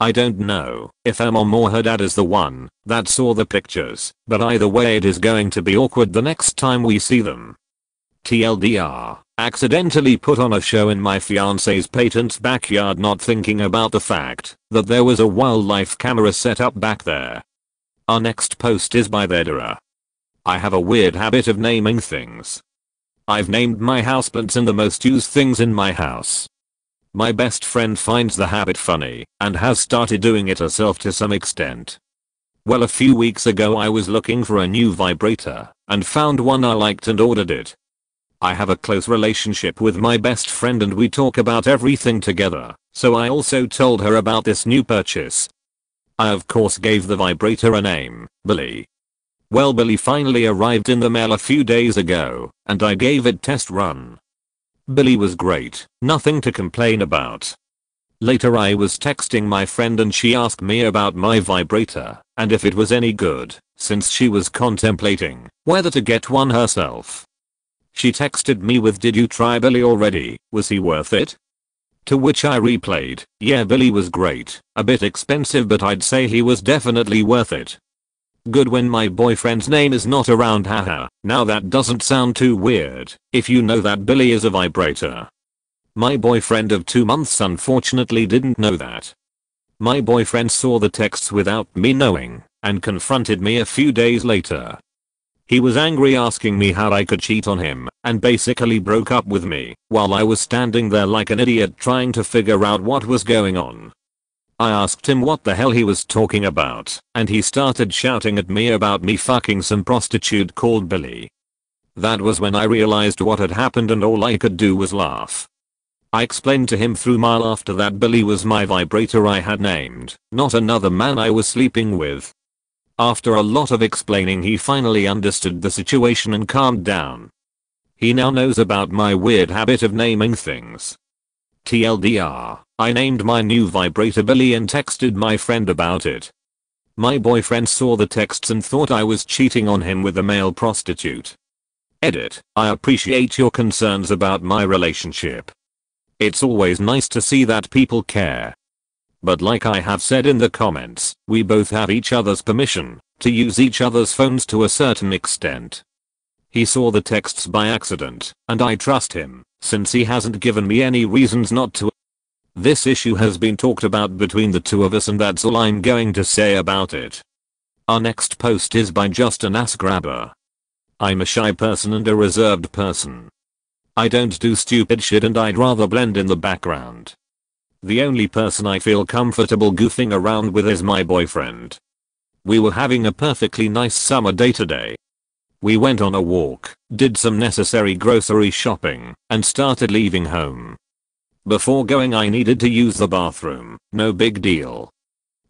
I don't know if mom or her dad is the one that saw the pictures, but either way it is going to be awkward the next time we see them. TLDR, accidentally put on a show in my fiance's patent's backyard not thinking about the fact that there was a wildlife camera set up back there. Our next post is by Vedera. I have a weird habit of naming things. I've named my houseplants and the most used things in my house. My best friend finds the habit funny and has started doing it herself to some extent. Well a few weeks ago I was looking for a new vibrator and found one I liked and ordered it. I have a close relationship with my best friend and we talk about everything together, so I also told her about this new purchase. I of course gave the vibrator a name, Billy. Well Billy finally arrived in the mail a few days ago, and I gave it test run. Billy was great, nothing to complain about. Later I was texting my friend and she asked me about my vibrator and if it was any good, since she was contemplating whether to get one herself. She texted me with did you try Billy already, was he worth it? To which I replayed, yeah Billy was great, a bit expensive but I'd say he was definitely worth it. Good when my boyfriend's name is not around haha, now that doesn't sound too weird, if you know that Billy is a vibrator. My boyfriend of 2 months unfortunately didn't know that. My boyfriend saw the texts without me knowing and confronted me a few days later. He was angry asking me how I could cheat on him and basically broke up with me while I was standing there like an idiot trying to figure out what was going on. I asked him what the hell he was talking about and he started shouting at me about me fucking some prostitute called Billy. That was when I realized what had happened and all I could do was laugh. I explained to him through my laughter that Billy was my vibrator I had named, not another man I was sleeping with. After a lot of explaining he finally understood the situation and calmed down. He now knows about my weird habit of naming things. TLDR, I named my new vibrator Billy and texted my friend about it. My boyfriend saw the texts and thought I was cheating on him with a male prostitute. Edit, I appreciate your concerns about my relationship. It's always nice to see that people care. But like I have said in the comments, we both have each other's permission to use each other's phones to a certain extent. He saw the texts by accident, and I trust him, since he hasn't given me any reasons not to. This issue has been talked about between the two of us and that's all I'm going to say about it. Our next post is by just an ass grabber. I'm a shy person and a reserved person. I don't do stupid shit and I'd rather blend in the background. The only person I feel comfortable goofing around with is my boyfriend. We were having a perfectly nice summer day today. We went on a walk, did some necessary grocery shopping, and started leaving home. Before going I needed to use the bathroom, no big deal.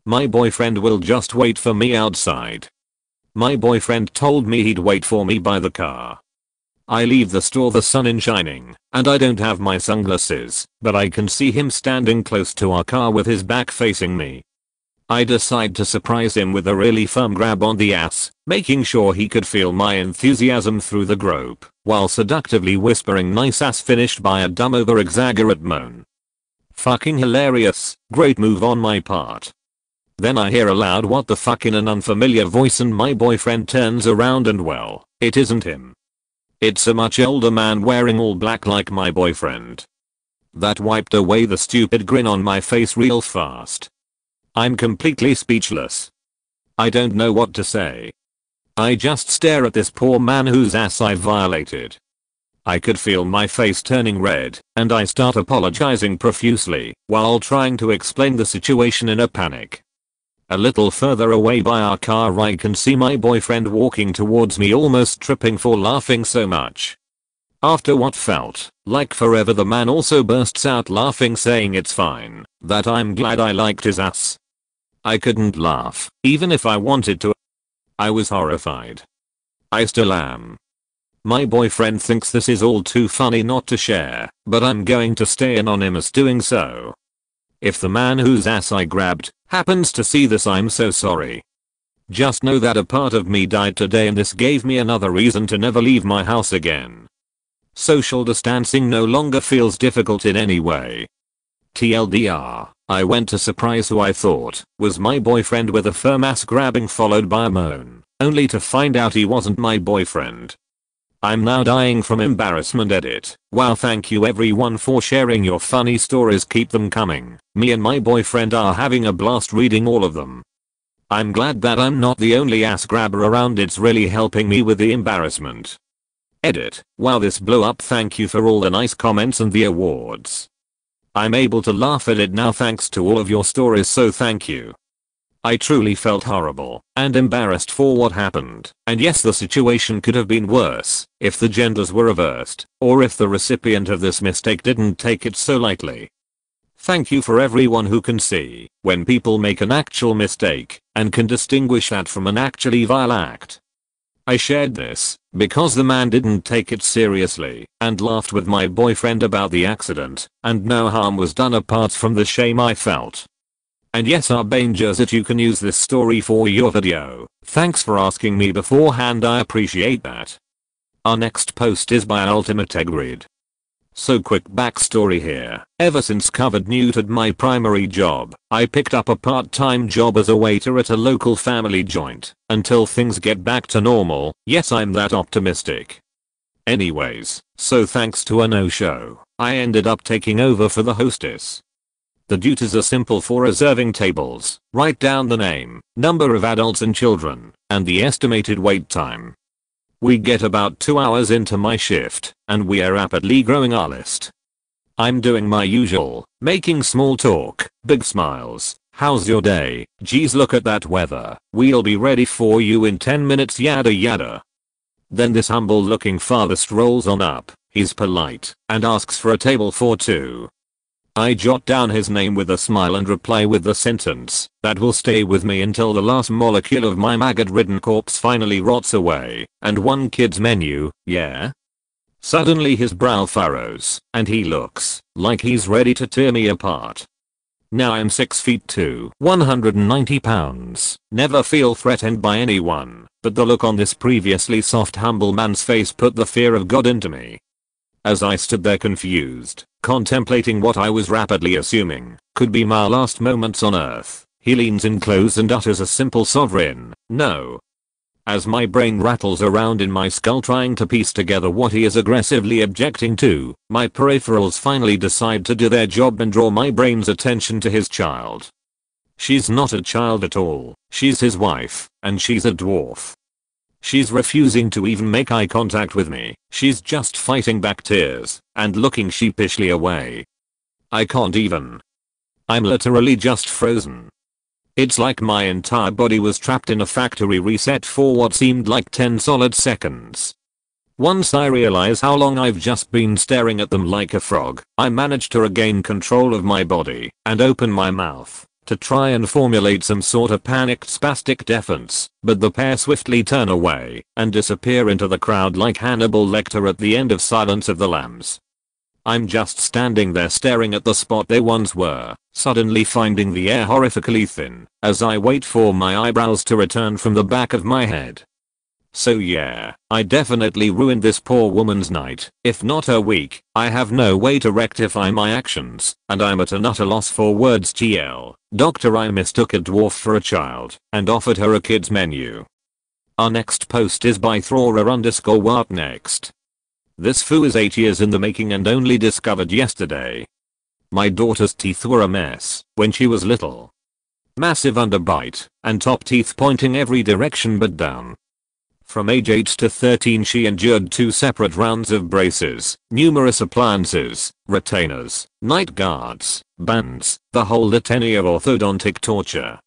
My boyfriend will just wait for me outside. My boyfriend told me he'd wait for me by the car. I leave the store the sun is shining, and I don't have my sunglasses, but I can see him standing close to our car with his back facing me. I decide to surprise him with a really firm grab on the ass, making sure he could feel my enthusiasm through the grope, while seductively whispering nice ass finished by a dumb over exaggerate moan. Fucking hilarious, great move on my part. Then I hear a loud what the fuck in an unfamiliar voice and my boyfriend turns around and well, it isn't him. It's a much older man wearing all black like my boyfriend. That wiped away the stupid grin on my face real fast. I'm completely speechless. I don't know what to say. I just stare at this poor man whose ass I violated. I could feel my face turning red, and I start apologizing profusely, while trying to explain the situation in a panic. A little further away by our car I can see my boyfriend walking towards me almost tripping for laughing so much. After what felt like forever the man also bursts out laughing saying it's fine, that I'm glad I liked his ass. I couldn't laugh, even if I wanted to. I was horrified. I still am. My boyfriend thinks this is all too funny not to share, but I'm going to stay anonymous doing so. If the man whose ass I grabbed happens to see this I'm so sorry. Just know that a part of me died today and this gave me another reason to never leave my house again. Social distancing no longer feels difficult in any way. TLDR, I went to surprise who I thought was my boyfriend with a firm ass grabbing followed by a moan, only to find out he wasn't my boyfriend. I'm now dying from embarrassment edit. Wow thank you everyone for sharing your funny stories keep them coming. Me and my boyfriend are having a blast reading all of them. I'm glad that I'm not the only ass grabber around it's really helping me with the embarrassment. Edit. Wow this blew up thank you for all the nice comments and the awards. I'm able to laugh at it now thanks to all of your stories so thank you. I truly felt horrible and embarrassed for what happened, and yes the situation could have been worse if the genders were reversed, or if the recipient of this mistake didn't take it so lightly. Thank you for everyone who can see when people make an actual mistake and can distinguish that from an actually vile act. I shared this because the man didn't take it seriously and laughed with my boyfriend about the accident and no harm was done apart from the shame I felt. And yes Arbangers that you can use this story for your video. Thanks for asking me beforehand I appreciate that. Our next post is by Ultimate Egrid. So quick backstory here. Ever since COVID neutered my primary job, I picked up a part-time job as a waiter at a local family joint until things get back to normal. Yes I'm that optimistic. Anyways, so thanks to a no-show, I ended up taking over for the hostess the duties are simple for reserving tables. Write down the name, number of adults and children, and the estimated wait time. We get about 2 hours into my shift, and we are rapidly growing our list. I'm doing my usual, making small talk, big smiles, how's your day, geez look at that weather, we'll be ready for you in 10 minutes yada yada. Then this humble looking father strolls on up, he's polite, and asks for a table for two. I jot down his name with a smile and reply with the sentence that will stay with me until the last molecule of my maggot-ridden corpse finally rots away, and one kid's menu, yeah? Suddenly his brow furrows, and he looks like he's ready to tear me apart. Now I'm 6 feet 2, 190 pounds, never feel threatened by anyone, but the look on this previously soft humble man's face put the fear of God into me. As I stood there confused, contemplating what I was rapidly assuming could be my last moments on earth, he leans in close and utters a simple sovereign, no. As my brain rattles around in my skull trying to piece together what he is aggressively objecting to, my peripherals finally decide to do their job and draw my brain's attention to his child. She's not a child at all, she's his wife, and she's a dwarf. She's refusing to even make eye contact with me. She's just fighting back tears and looking sheepishly away. I can't even. I'm literally just frozen. It's like my entire body was trapped in a factory reset for what seemed like 10 solid seconds. Once I realize how long I've just been staring at them like a frog, I manage to regain control of my body and open my mouth to try and formulate some sort of panicked spastic defense, but the pair swiftly turn away and disappear into the crowd like Hannibal Lecter at the end of Silence of the Lambs. I'm just standing there staring at the spot they once were, suddenly finding the air horrifically thin as I wait for my eyebrows to return from the back of my head. So yeah, I definitely ruined this poor woman's night, if not her week. I have no way to rectify my actions, and I'm at an utter loss for words TL. Doctor I mistook a dwarf for a child, and offered her a kid's menu. Our next post is by Throra underscore what next. This foo is 8 years in the making and only discovered yesterday. My daughter's teeth were a mess when she was little. Massive underbite, and top teeth pointing every direction but down. From age 8 to 13 she endured two separate rounds of braces, numerous appliances, retainers, night guards, bands, the whole litany of orthodontic torture.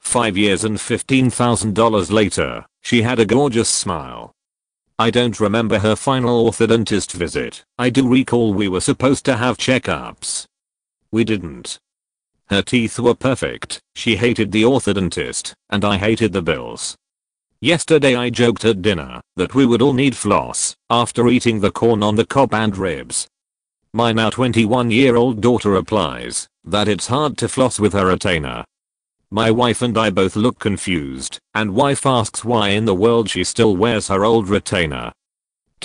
Five years and $15,000 later, she had a gorgeous smile. I don't remember her final orthodontist visit, I do recall we were supposed to have checkups. We didn't. Her teeth were perfect, she hated the orthodontist, and I hated the bills. Yesterday I joked at dinner that we would all need floss after eating the corn on the cob and ribs. My now 21 year old daughter replies that it's hard to floss with her retainer. My wife and I both look confused and wife asks why in the world she still wears her old retainer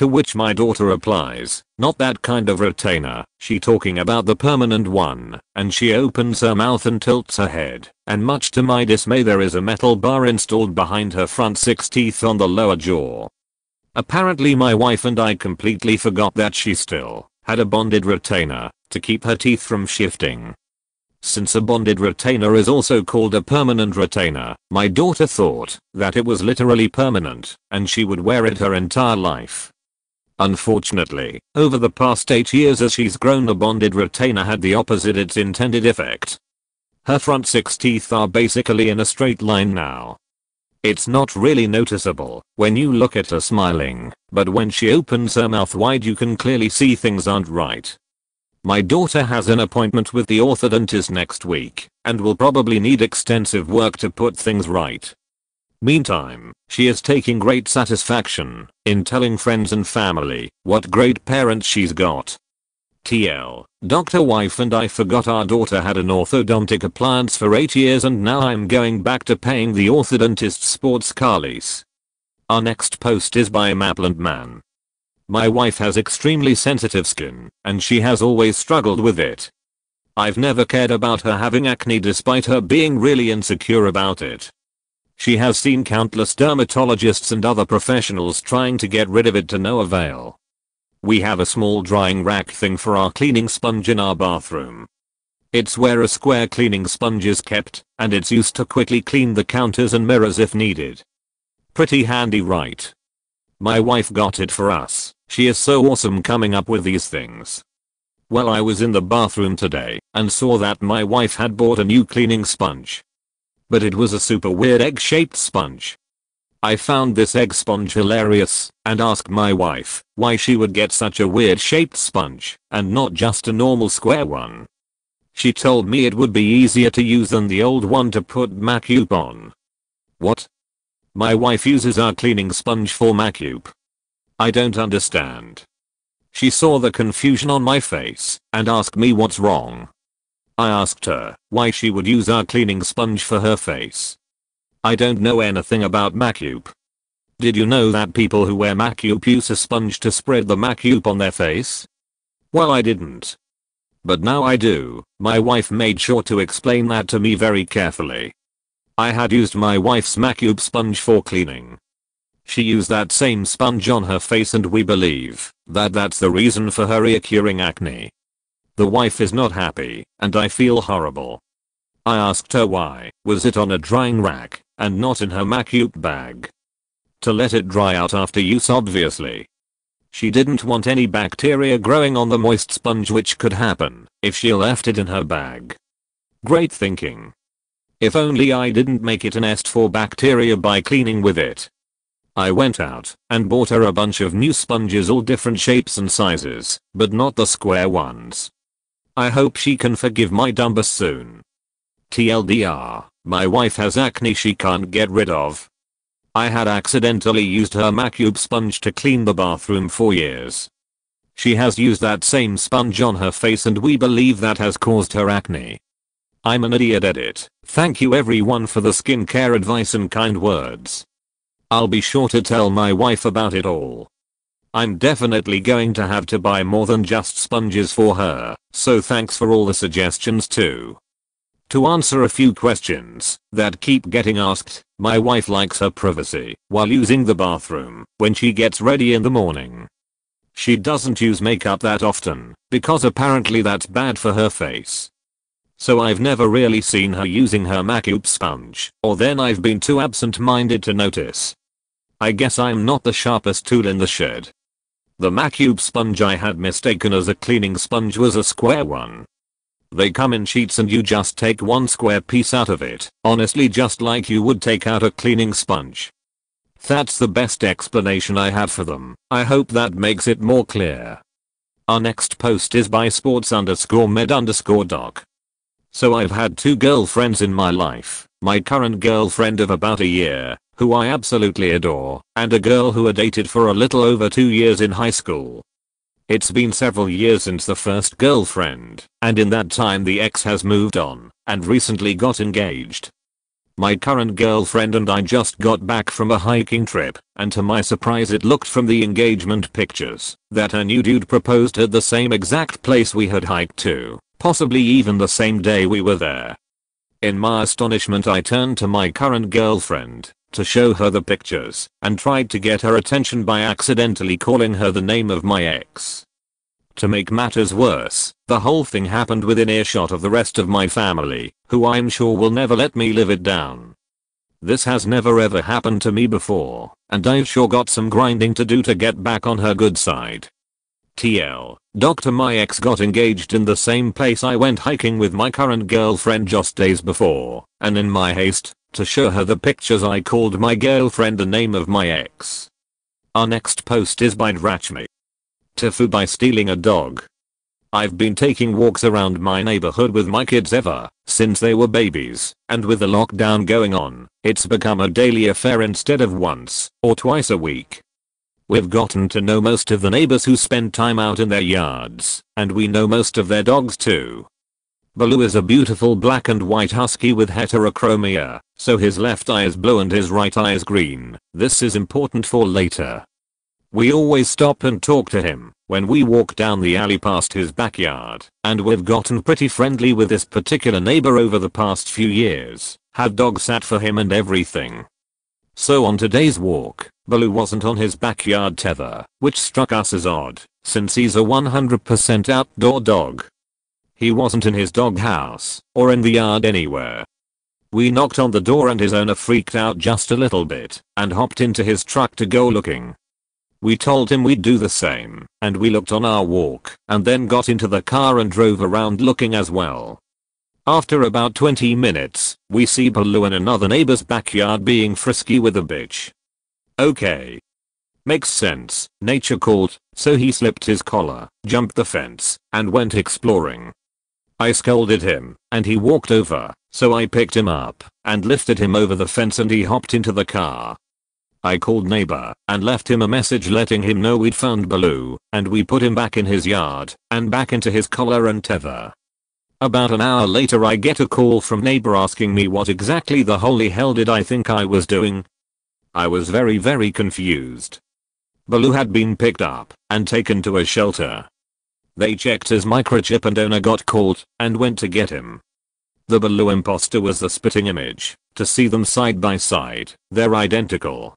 to which my daughter replies, not that kind of retainer, she talking about the permanent one, and she opens her mouth and tilts her head, and much to my dismay there is a metal bar installed behind her front six teeth on the lower jaw. Apparently my wife and I completely forgot that she still had a bonded retainer to keep her teeth from shifting. Since a bonded retainer is also called a permanent retainer, my daughter thought that it was literally permanent and she would wear it her entire life. Unfortunately, over the past 8 years as she's grown a bonded retainer had the opposite its intended effect. Her front 6 teeth are basically in a straight line now. It's not really noticeable when you look at her smiling, but when she opens her mouth wide you can clearly see things aren't right. My daughter has an appointment with the orthodontist next week and will probably need extensive work to put things right. Meantime, she is taking great satisfaction in telling friends and family what great parents she's got. TL, Dr. Wife and I forgot our daughter had an orthodontic appliance for 8 years and now I'm going back to paying the orthodontist sports car lease. Our next post is by Mapland Man. My wife has extremely sensitive skin and she has always struggled with it. I've never cared about her having acne despite her being really insecure about it. She has seen countless dermatologists and other professionals trying to get rid of it to no avail. We have a small drying rack thing for our cleaning sponge in our bathroom. It's where a square cleaning sponge is kept, and it's used to quickly clean the counters and mirrors if needed. Pretty handy right? My wife got it for us, she is so awesome coming up with these things. Well I was in the bathroom today and saw that my wife had bought a new cleaning sponge but it was a super weird egg-shaped sponge. I found this egg sponge hilarious and asked my wife why she would get such a weird shaped sponge and not just a normal square one. She told me it would be easier to use than the old one to put Macupe on. What? My wife uses our cleaning sponge for Macupe. I don't understand. She saw the confusion on my face and asked me what's wrong. I asked her why she would use our cleaning sponge for her face. I don't know anything about Macupe. Did you know that people who wear Macupe use a sponge to spread the Macupe on their face? Well I didn't. But now I do, my wife made sure to explain that to me very carefully. I had used my wife's Macupe sponge for cleaning. She used that same sponge on her face and we believe that that's the reason for her reoccurring acne. The wife is not happy, and I feel horrible. I asked her why, was it on a drying rack, and not in her Macupe bag? To let it dry out after use obviously. She didn't want any bacteria growing on the moist sponge which could happen if she left it in her bag. Great thinking. If only I didn't make it a nest for bacteria by cleaning with it. I went out and bought her a bunch of new sponges all different shapes and sizes, but not the square ones. I hope she can forgive my dumbass soon. TLDR, my wife has acne she can't get rid of. I had accidentally used her Macupe sponge to clean the bathroom for years. She has used that same sponge on her face and we believe that has caused her acne. I'm an idiot at it. Thank you everyone for the skincare advice and kind words. I'll be sure to tell my wife about it all. I'm definitely going to have to buy more than just sponges for her, so thanks for all the suggestions too. To answer a few questions that keep getting asked, my wife likes her privacy while using the bathroom when she gets ready in the morning. She doesn't use makeup that often because apparently that's bad for her face. So I've never really seen her using her Macupe sponge or then I've been too absent-minded to notice. I guess I'm not the sharpest tool in the shed the Macupe sponge I had mistaken as a cleaning sponge was a square one. They come in sheets and you just take one square piece out of it, honestly just like you would take out a cleaning sponge. That's the best explanation I have for them, I hope that makes it more clear. Our next post is by sports underscore med underscore doc. So I've had two girlfriends in my life, my current girlfriend of about a year, who I absolutely adore, and a girl who I dated for a little over 2 years in high school. It's been several years since the first girlfriend, and in that time the ex has moved on, and recently got engaged. My current girlfriend and I just got back from a hiking trip, and to my surprise it looked from the engagement pictures that her new dude proposed at the same exact place we had hiked to, possibly even the same day we were there. In my astonishment I turned to my current girlfriend to show her the pictures and tried to get her attention by accidentally calling her the name of my ex. To make matters worse, the whole thing happened within earshot of the rest of my family, who I'm sure will never let me live it down. This has never ever happened to me before, and I've sure got some grinding to do to get back on her good side. TL, Dr. My ex got engaged in the same place I went hiking with my current girlfriend just days before, and in my haste, to show her the pictures I called my girlfriend the name of my ex. Our next post is by Drachme. Tofu by stealing a dog. I've been taking walks around my neighborhood with my kids ever since they were babies, and with the lockdown going on, it's become a daily affair instead of once or twice a week. We've gotten to know most of the neighbors who spend time out in their yards, and we know most of their dogs too. Baloo is a beautiful black and white husky with heterochromia, so his left eye is blue and his right eye is green. This is important for later. We always stop and talk to him when we walk down the alley past his backyard, and we've gotten pretty friendly with this particular neighbor over the past few years, had dogs sat for him and everything. So on today's walk, Baloo wasn't on his backyard tether, which struck us as odd, since he's a 100% outdoor dog. He wasn't in his doghouse, or in the yard anywhere. We knocked on the door and his owner freaked out just a little bit, and hopped into his truck to go looking. We told him we'd do the same, and we looked on our walk, and then got into the car and drove around looking as well. After about 20 minutes, we see Baloo in another neighbor's backyard being frisky with a bitch. Okay. Makes sense, nature called, so he slipped his collar, jumped the fence, and went exploring. I scolded him, and he walked over, so I picked him up, and lifted him over the fence and he hopped into the car. I called neighbor and left him a message letting him know we'd found Baloo and we put him back in his yard and back into his collar and tether. About an hour later I get a call from neighbor asking me what exactly the holy hell did I think I was doing. I was very very confused. Baloo had been picked up and taken to a shelter. They checked his microchip and owner got caught and went to get him. The Baloo imposter was the spitting image. To see them side by side, they're identical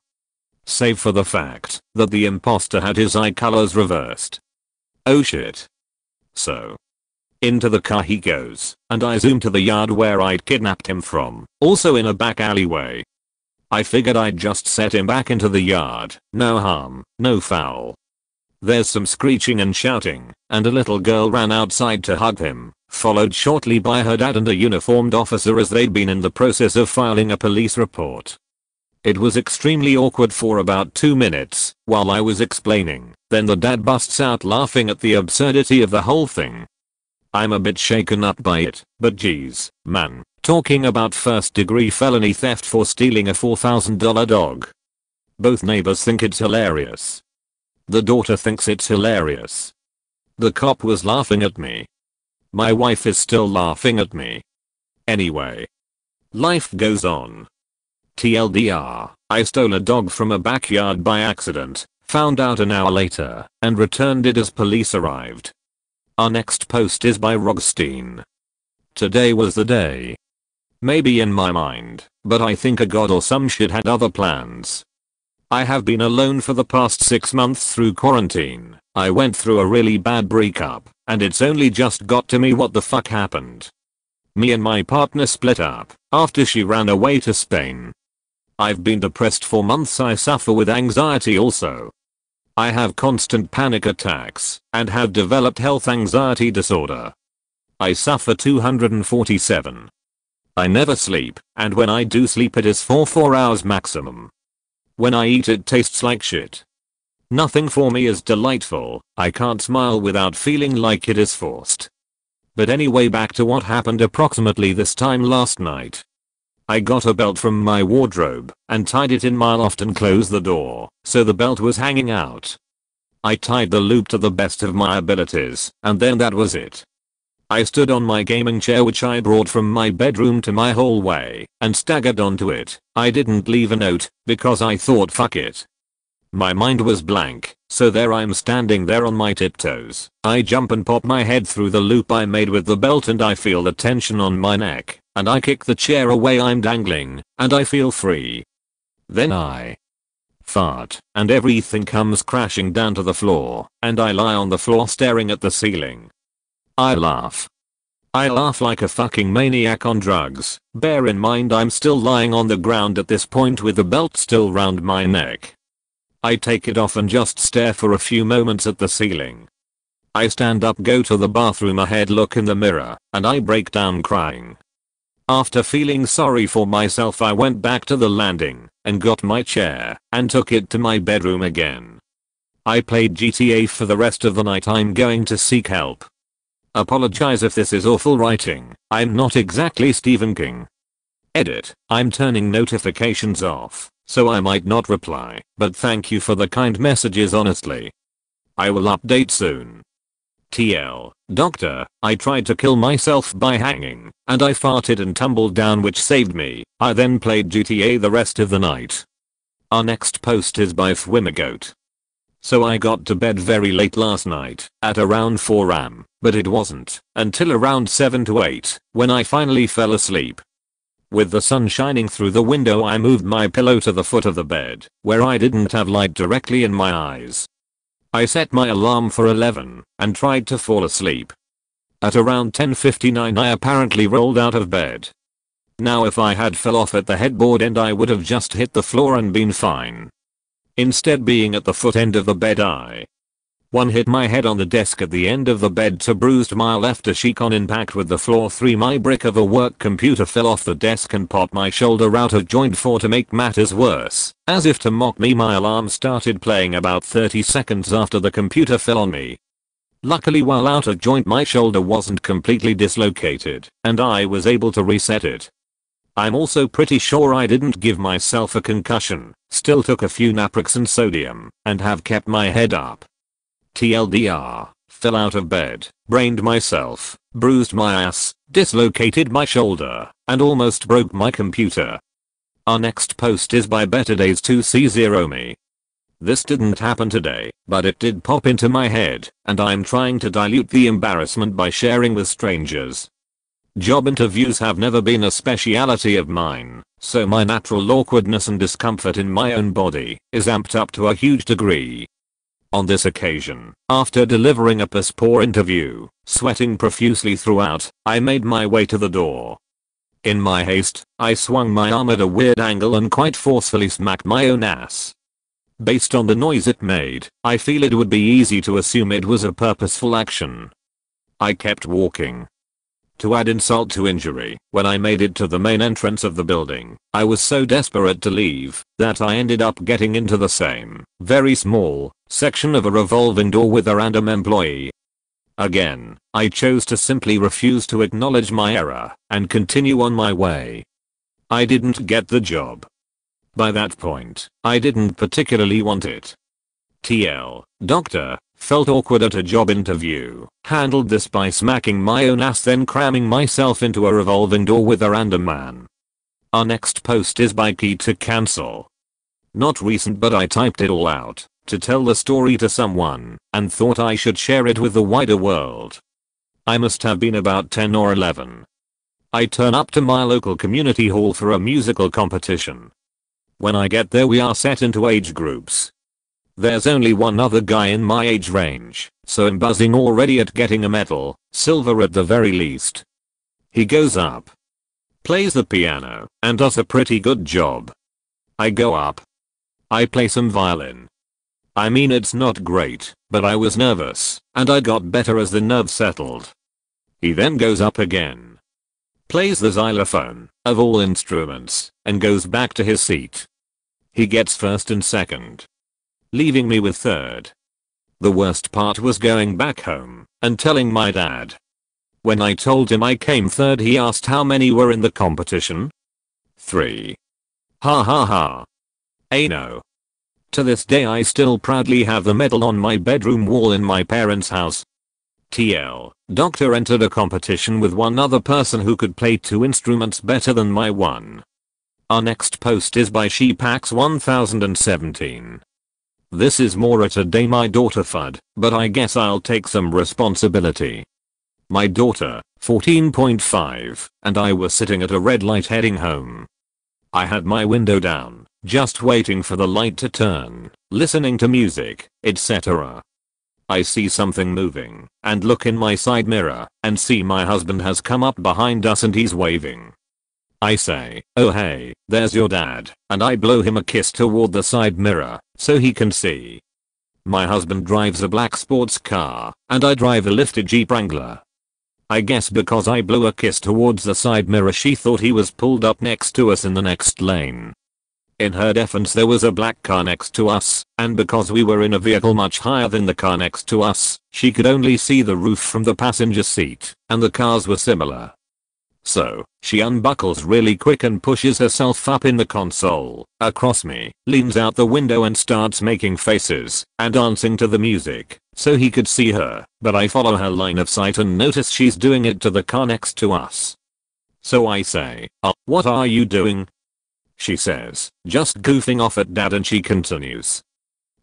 save for the fact that the imposter had his eye colors reversed. Oh shit. So. Into the car he goes, and I zoom to the yard where I'd kidnapped him from, also in a back alleyway. I figured I'd just set him back into the yard, no harm, no foul. There's some screeching and shouting, and a little girl ran outside to hug him, followed shortly by her dad and a uniformed officer as they'd been in the process of filing a police report. It was extremely awkward for about 2 minutes while I was explaining, then the dad busts out laughing at the absurdity of the whole thing. I'm a bit shaken up by it, but geez, man, talking about first degree felony theft for stealing a $4,000 dog. Both neighbors think it's hilarious. The daughter thinks it's hilarious. The cop was laughing at me. My wife is still laughing at me. Anyway. Life goes on. TLDR, I stole a dog from a backyard by accident, found out an hour later, and returned it as police arrived. Our next post is by Rogstein. Today was the day. Maybe in my mind, but I think a god or some shit had other plans. I have been alone for the past 6 months through quarantine. I went through a really bad breakup, and it's only just got to me what the fuck happened. Me and my partner split up after she ran away to Spain. I've been depressed for months I suffer with anxiety also. I have constant panic attacks and have developed health anxiety disorder. I suffer 247. I never sleep and when I do sleep it is for 4 hours maximum. When I eat it tastes like shit. Nothing for me is delightful, I can't smile without feeling like it is forced. But anyway back to what happened approximately this time last night. I got a belt from my wardrobe and tied it in my loft and closed the door, so the belt was hanging out. I tied the loop to the best of my abilities, and then that was it. I stood on my gaming chair which I brought from my bedroom to my hallway, and staggered onto it. I didn't leave a note, because I thought fuck it. My mind was blank, so there I'm standing there on my tiptoes. I jump and pop my head through the loop I made with the belt and I feel the tension on my neck and I kick the chair away I'm dangling, and I feel free. Then I fart, and everything comes crashing down to the floor, and I lie on the floor staring at the ceiling. I laugh. I laugh like a fucking maniac on drugs. Bear in mind I'm still lying on the ground at this point with the belt still round my neck. I take it off and just stare for a few moments at the ceiling. I stand up go to the bathroom ahead look in the mirror, and I break down crying. After feeling sorry for myself I went back to the landing, and got my chair, and took it to my bedroom again. I played GTA for the rest of the night I'm going to seek help. Apologize if this is awful writing, I'm not exactly Stephen King. Edit, I'm turning notifications off, so I might not reply, but thank you for the kind messages honestly. I will update soon. TL, doctor, I tried to kill myself by hanging, and I farted and tumbled down which saved me, I then played GTA the rest of the night. Our next post is by Thwimmergoat. So I got to bed very late last night, at around 4am, but it wasn't, until around 7 to 8, when I finally fell asleep. With the sun shining through the window I moved my pillow to the foot of the bed, where I didn't have light directly in my eyes. I set my alarm for 11, and tried to fall asleep. At around 10.59 I apparently rolled out of bed. Now if I had fell off at the headboard end I would have just hit the floor and been fine. Instead being at the foot end of the bed I. 1 hit my head on the desk at the end of the bed to bruised my left cheek on impact with the floor 3 my brick of a work computer fell off the desk and popped my shoulder out of joint 4 to make matters worse, as if to mock me my alarm started playing about 30 seconds after the computer fell on me. Luckily while out of joint my shoulder wasn't completely dislocated, and I was able to reset it. I'm also pretty sure I didn't give myself a concussion, still took a few naproxen sodium, and have kept my head up. TLDR, fell out of bed, brained myself, bruised my ass, dislocated my shoulder, and almost broke my computer. Our next post is by BetterDays2C0me. This didn't happen today, but it did pop into my head, and I'm trying to dilute the embarrassment by sharing with strangers. Job interviews have never been a speciality of mine, so my natural awkwardness and discomfort in my own body is amped up to a huge degree. On this occasion, after delivering a piss poor interview, sweating profusely throughout, I made my way to the door. In my haste, I swung my arm at a weird angle and quite forcefully smacked my own ass. Based on the noise it made, I feel it would be easy to assume it was a purposeful action. I kept walking, to add insult to injury, when I made it to the main entrance of the building, I was so desperate to leave that I ended up getting into the same, very small, section of a revolving door with a random employee. Again, I chose to simply refuse to acknowledge my error and continue on my way. I didn't get the job. By that point, I didn't particularly want it. TL, doctor, Felt awkward at a job interview. Handled this by smacking my own ass then cramming myself into a revolving door with a random man. Our next post is by Key to Cancel. Not recent but I typed it all out to tell the story to someone and thought I should share it with the wider world. I must have been about 10 or 11. I turn up to my local community hall for a musical competition. When I get there we are set into age groups there's only one other guy in my age range, so I'm buzzing already at getting a medal, silver at the very least. He goes up, plays the piano, and does a pretty good job. I go up. I play some violin. I mean it's not great, but I was nervous, and I got better as the nerves settled. He then goes up again. Plays the xylophone, of all instruments, and goes back to his seat. He gets first and second leaving me with third. The worst part was going back home and telling my dad. When I told him I came third he asked how many were in the competition. 3. Ha ha ha. A no. To this day I still proudly have the medal on my bedroom wall in my parents' house. TL, Doctor entered a competition with one other person who could play two instruments better than my one. Our next post is by Sheepax 1017. This is more at a day my daughter FUD, but I guess I'll take some responsibility. My daughter, 14.5, and I were sitting at a red light heading home. I had my window down, just waiting for the light to turn, listening to music, etc. I see something moving and look in my side mirror and see my husband has come up behind us and he's waving. I say, oh hey, there's your dad, and I blow him a kiss toward the side mirror so he can see. My husband drives a black sports car and I drive a lifted Jeep Wrangler. I guess because I blew a kiss towards the side mirror she thought he was pulled up next to us in the next lane. In her defense there was a black car next to us, and because we were in a vehicle much higher than the car next to us, she could only see the roof from the passenger seat, and the cars were similar. So, she unbuckles really quick and pushes herself up in the console, across me, leans out the window and starts making faces, and dancing to the music, so he could see her, but I follow her line of sight and notice she's doing it to the car next to us. So I say, oh, what are you doing? she says, just goofing off at dad and she continues.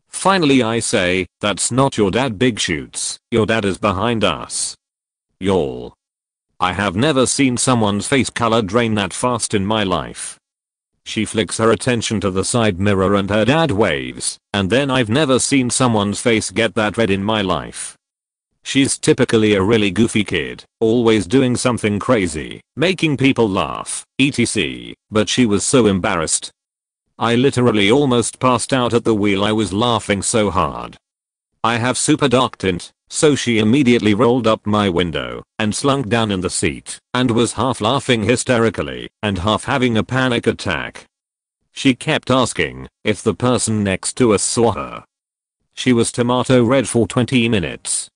Finally I say, that's not your dad big shoots, your dad is behind us. Y'all. I have never seen someone's face color drain that fast in my life. She flicks her attention to the side mirror and her dad waves, and then I've never seen someone's face get that red in my life. She's typically a really goofy kid, always doing something crazy, making people laugh, etc. But she was so embarrassed. I literally almost passed out at the wheel I was laughing so hard. I have super dark tint, so she immediately rolled up my window and slunk down in the seat and was half laughing hysterically and half having a panic attack. She kept asking if the person next to us saw her. She was tomato red for 20 minutes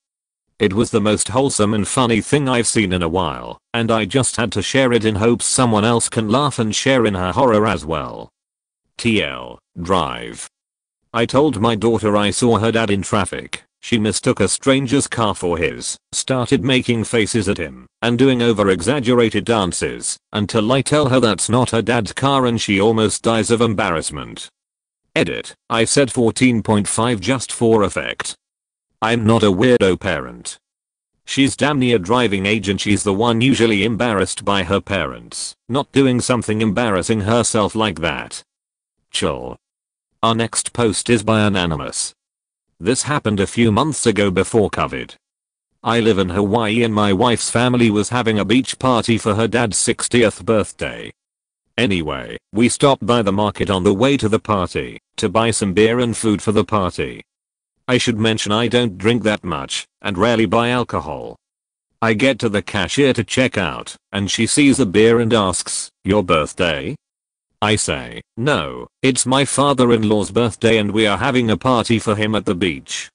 it was the most wholesome and funny thing I've seen in a while, and I just had to share it in hopes someone else can laugh and share in her horror as well. TL, drive. I told my daughter I saw her dad in traffic. She mistook a stranger's car for his, started making faces at him, and doing over exaggerated dances, until I tell her that's not her dad's car and she almost dies of embarrassment. Edit, I said 14.5 just for effect. I'm not a weirdo parent. She's damn near driving age and she's the one usually embarrassed by her parents, not doing something embarrassing herself like that. Chill. Our next post is by Anonymous. This happened a few months ago before COVID. I live in Hawaii and my wife's family was having a beach party for her dad's 60th birthday. Anyway, we stopped by the market on the way to the party to buy some beer and food for the party. I should mention I don't drink that much and rarely buy alcohol. I get to the cashier to check out and she sees the beer and asks, your birthday? I say, no, it's my father-in-law's birthday and we are having a party for him at the beach.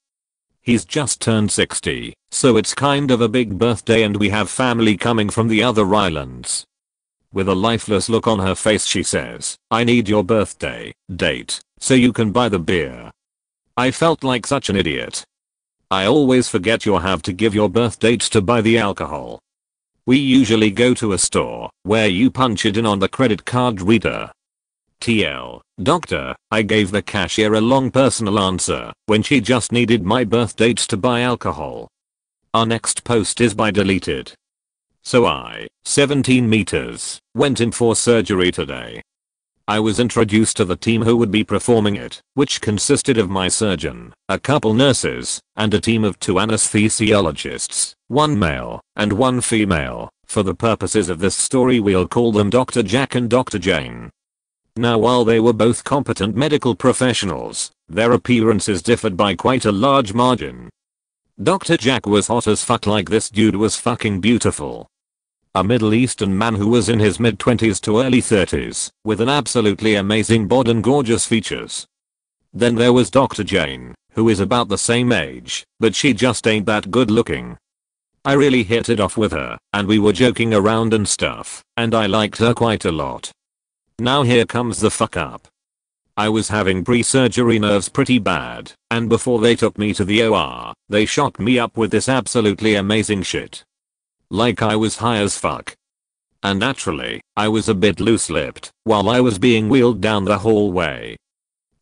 He's just turned 60, so it's kind of a big birthday and we have family coming from the other islands. With a lifeless look on her face she says, I need your birthday date so you can buy the beer. I felt like such an idiot. I always forget you have to give your birth date to buy the alcohol. We usually go to a store where you punch it in on the credit card reader. TL, doctor, I gave the cashier a long personal answer when she just needed my birth dates to buy alcohol. Our next post is by deleted. So I, 17 meters, went in for surgery today. I was introduced to the team who would be performing it, which consisted of my surgeon, a couple nurses, and a team of two anesthesiologists, one male and one female. For the purposes of this story we'll call them Dr. Jack and Dr. Jane. Now while they were both competent medical professionals, their appearances differed by quite a large margin. Dr. Jack was hot as fuck like this dude was fucking beautiful, a Middle Eastern man who was in his mid 20s to early 30s, with an absolutely amazing bod and gorgeous features. Then there was Dr. Jane, who is about the same age, but she just ain't that good looking. I really hit it off with her, and we were joking around and stuff, and I liked her quite a lot. Now here comes the fuck up. I was having pre-surgery nerves pretty bad, and before they took me to the OR, they shot me up with this absolutely amazing shit. Like I was high as fuck. And naturally, I was a bit loose-lipped while I was being wheeled down the hallway.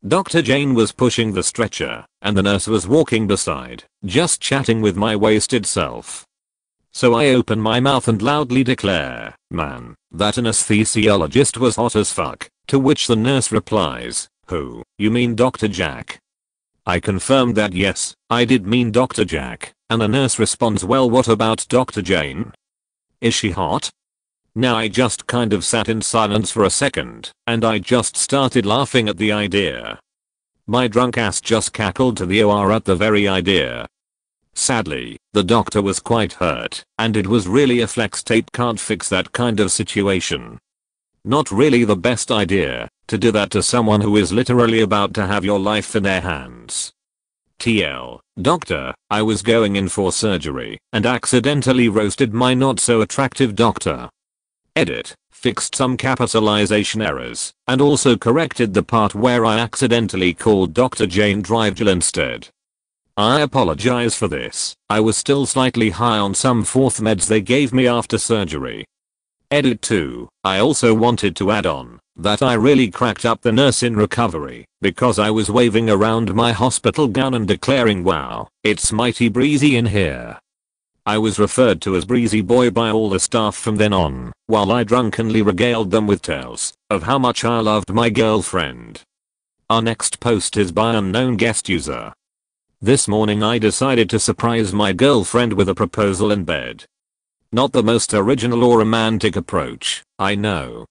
Dr. Jane was pushing the stretcher, and the nurse was walking beside, just chatting with my wasted self. So I open my mouth and loudly declare, man, that anesthesiologist was hot as fuck, to which the nurse replies, who, you mean Dr. Jack? I confirmed that yes, I did mean Dr. Jack, and the nurse responds well what about Dr. Jane? Is she hot? Now I just kind of sat in silence for a second, and I just started laughing at the idea. My drunk ass just cackled to the OR at the very idea. Sadly, the doctor was quite hurt, and it was really a flex tape can't fix that kind of situation. Not really the best idea, to do that to someone who is literally about to have your life in their hands. TL, doctor, I was going in for surgery, and accidentally roasted my not so attractive doctor. Edit, fixed some capitalization errors, and also corrected the part where I accidentally called Dr. Jane Drivegel instead. I apologize for this, I was still slightly high on some fourth meds they gave me after surgery. Edit 2, I also wanted to add on, that I really cracked up the nurse in recovery, because I was waving around my hospital gown and declaring wow, it's mighty breezy in here. I was referred to as Breezy Boy by all the staff from then on, while I drunkenly regaled them with tales of how much I loved my girlfriend. Our next post is by unknown guest user. This morning I decided to surprise my girlfriend with a proposal in bed. Not the most original or romantic approach, I know.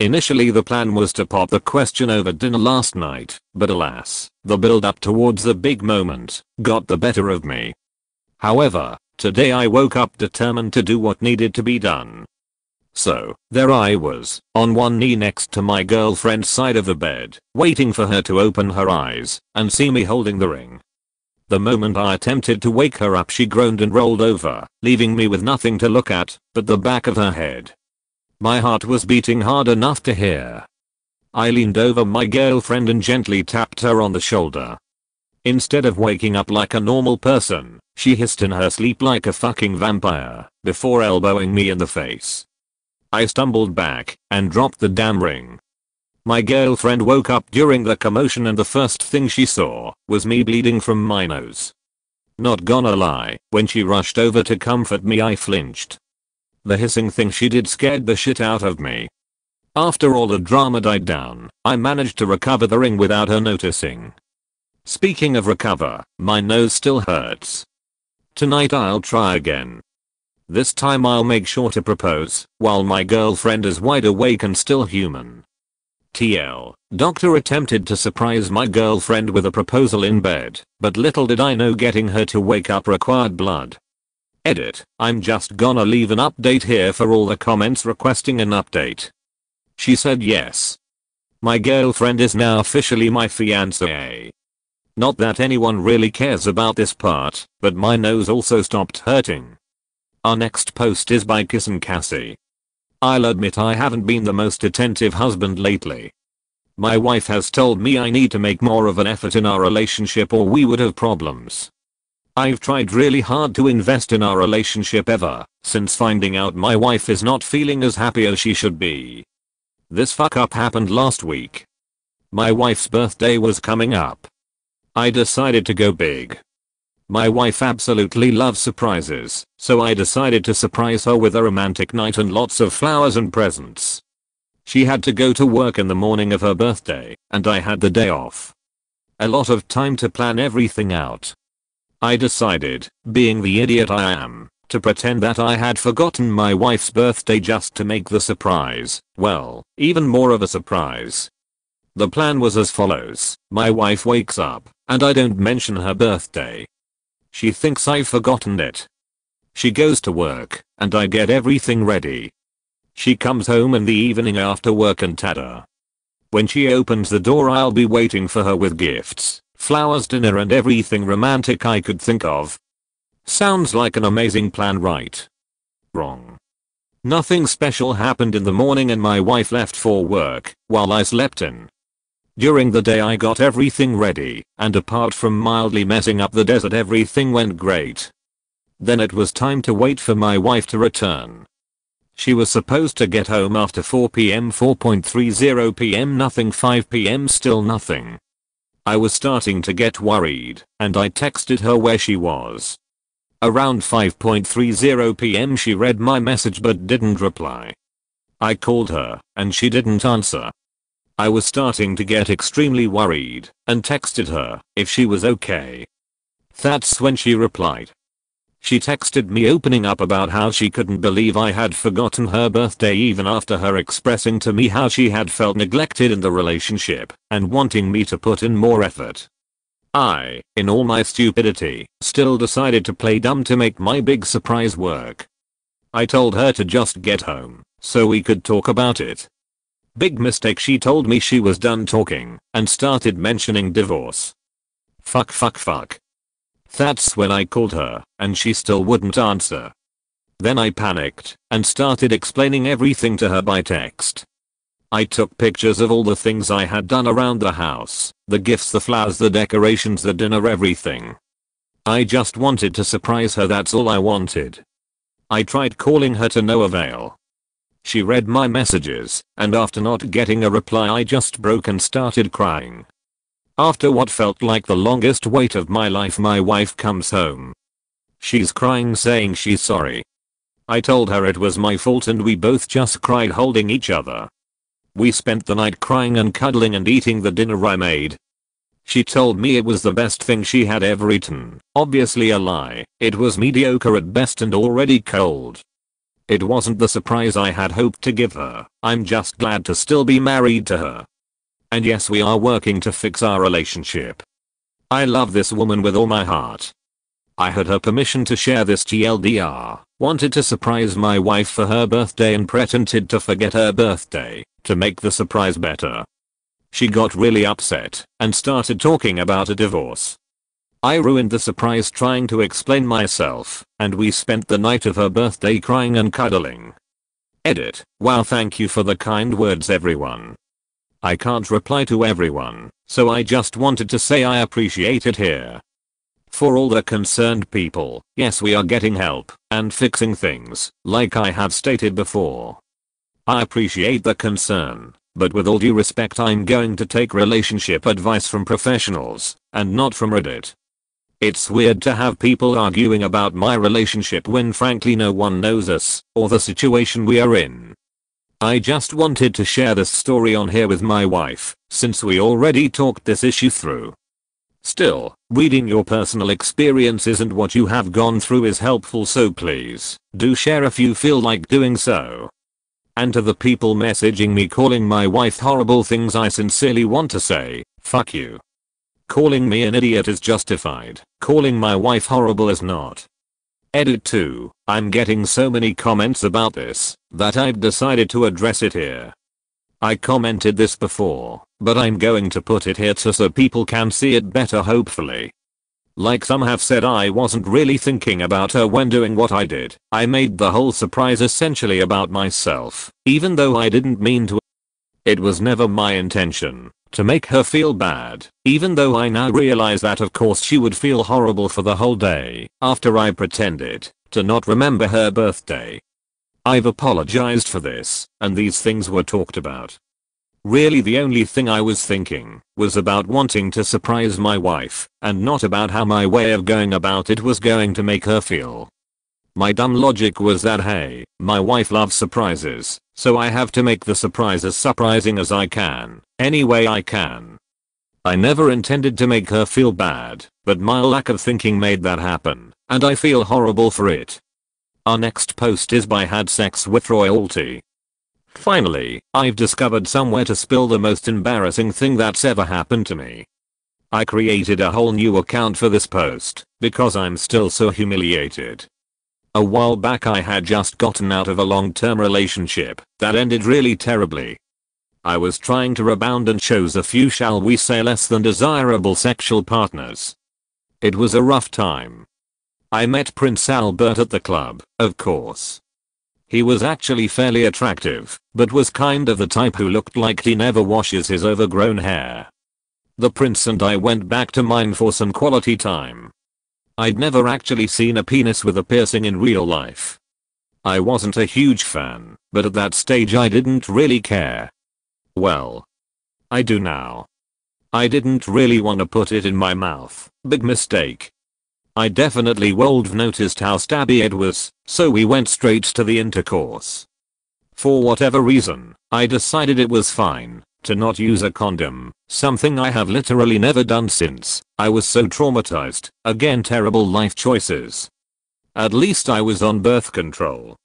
Initially the plan was to pop the question over dinner last night, but alas, the build up towards the big moment got the better of me. However, Today I woke up determined to do what needed to be done. So, there I was, on one knee next to my girlfriend's side of the bed, waiting for her to open her eyes and see me holding the ring. The moment I attempted to wake her up she groaned and rolled over, leaving me with nothing to look at but the back of her head. My heart was beating hard enough to hear. I leaned over my girlfriend and gently tapped her on the shoulder. Instead of waking up like a normal person, she hissed in her sleep like a fucking vampire before elbowing me in the face. I stumbled back and dropped the damn ring. My girlfriend woke up during the commotion and the first thing she saw was me bleeding from my nose. Not gonna lie, when she rushed over to comfort me I flinched. The hissing thing she did scared the shit out of me. After all the drama died down, I managed to recover the ring without her noticing. Speaking of recover, my nose still hurts, Tonight I'll try again. This time I'll make sure to propose while my girlfriend is wide awake and still human. TL. Doctor attempted to surprise my girlfriend with a proposal in bed, but little did I know getting her to wake up required blood. Edit. I'm just gonna leave an update here for all the comments requesting an update. She said yes. My girlfriend is now officially my fiancée. Not that anyone really cares about this part, but my nose also stopped hurting. Our next post is by Kiss and Cassie. I'll admit I haven't been the most attentive husband lately. My wife has told me I need to make more of an effort in our relationship or we would have problems. I've tried really hard to invest in our relationship ever since finding out my wife is not feeling as happy as she should be. This fuck up happened last week. My wife's birthday was coming up I decided to go big. My wife absolutely loves surprises, so I decided to surprise her with a romantic night and lots of flowers and presents. She had to go to work in the morning of her birthday, and I had the day off. A lot of time to plan everything out. I decided, being the idiot I am, to pretend that I had forgotten my wife's birthday just to make the surprise, well, even more of a surprise. The plan was as follows, my wife wakes up, and I don't mention her birthday. She thinks I've forgotten it. She goes to work, and I get everything ready. She comes home in the evening after work and tada. When she opens the door I'll be waiting for her with gifts, flowers dinner and everything romantic I could think of. Sounds like an amazing plan right? Wrong. Nothing special happened in the morning and my wife left for work while I slept in. During the day I got everything ready, and apart from mildly messing up the desert everything went great. Then it was time to wait for my wife to return. She was supposed to get home after 4pm 4.30pm nothing 5pm still nothing. I was starting to get worried, and I texted her where she was. Around 5.30pm she read my message but didn't reply. I called her, and she didn't answer. I was starting to get extremely worried and texted her if she was okay. That's when she replied. She texted me opening up about how she couldn't believe I had forgotten her birthday even after her expressing to me how she had felt neglected in the relationship and wanting me to put in more effort. I, in all my stupidity, still decided to play dumb to make my big surprise work. I told her to just get home so we could talk about it. Big mistake she told me she was done talking and started mentioning divorce. Fuck fuck fuck. That's when I called her and she still wouldn't answer. Then I panicked and started explaining everything to her by text. I took pictures of all the things I had done around the house, the gifts the flowers the decorations the dinner everything. I just wanted to surprise her that's all I wanted. I tried calling her to no avail. She read my messages, and after not getting a reply I just broke and started crying. After what felt like the longest wait of my life my wife comes home. She's crying saying she's sorry. I told her it was my fault and we both just cried holding each other. We spent the night crying and cuddling and eating the dinner I made. She told me it was the best thing she had ever eaten. Obviously a lie. It was mediocre at best and already cold. It wasn't the surprise I had hoped to give her. I'm just glad to still be married to her. And yes we are working to fix our relationship. I love this woman with all my heart. I had her permission to share this TLDR, wanted to surprise my wife for her birthday and pretended to forget her birthday, to make the surprise better. She got really upset and started talking about a divorce. I ruined the surprise trying to explain myself, and we spent the night of her birthday crying and cuddling. Edit. Wow thank you for the kind words everyone. I can't reply to everyone, so I just wanted to say I appreciate it here. For all the concerned people, yes we are getting help and fixing things, like I have stated before. I appreciate the concern, but with all due respect I'm going to take relationship advice from professionals, and not from Reddit. It's weird to have people arguing about my relationship when frankly no one knows us, or the situation we are in. I just wanted to share this story on here with my wife, since we already talked this issue through. Still, reading your personal experiences and what you have gone through is helpful so please, do share if you feel like doing so. And to the people messaging me calling my wife horrible things I sincerely want to say, fuck you. Calling me an idiot is justified. Calling my wife horrible is not. Edit 2. I'm getting so many comments about this that I've decided to address it here. I commented this before, but I'm going to put it here so people can see it better hopefully. Like some have said I wasn't really thinking about her when doing what I did. I made the whole surprise essentially about myself, even though I didn't mean to. It was never my intention to make her feel bad, even though I now realize that of course she would feel horrible for the whole day after I pretended to not remember her birthday. I've apologized for this, and these things were talked about. Really the only thing I was thinking was about wanting to surprise my wife and not about how my way of going about it was going to make her feel. My dumb logic was that hey, my wife loves surprises, so I have to make the surprise as surprising as I can any way I can. I never intended to make her feel bad, but my lack of thinking made that happen, and I feel horrible for it. Our next post is by Had Sex with Royalty. Finally, I've discovered somewhere to spill the most embarrassing thing that's ever happened to me. I created a whole new account for this post, because I'm still so humiliated. A while back I had just gotten out of a long-term relationship that ended really terribly. I was trying to rebound and chose a few shall we say less than desirable sexual partners. It was a rough time. I met Prince Albert at the club, of course. He was actually fairly attractive, but was kind of the type who looked like he never washes his overgrown hair. The prince and I went back to mine for some quality time. I'd never actually seen a penis with a piercing in real life. I wasn't a huge fan, but at that stage I didn't really care. Well. I do now. I didn't really want to put it in my mouth, big mistake. I definitely have noticed how stabby it was, so we went straight to the intercourse. For whatever reason, I decided it was fine to not use a condom, something I have literally never done since. I was so traumatized. Again terrible life choices. At least I was on birth control.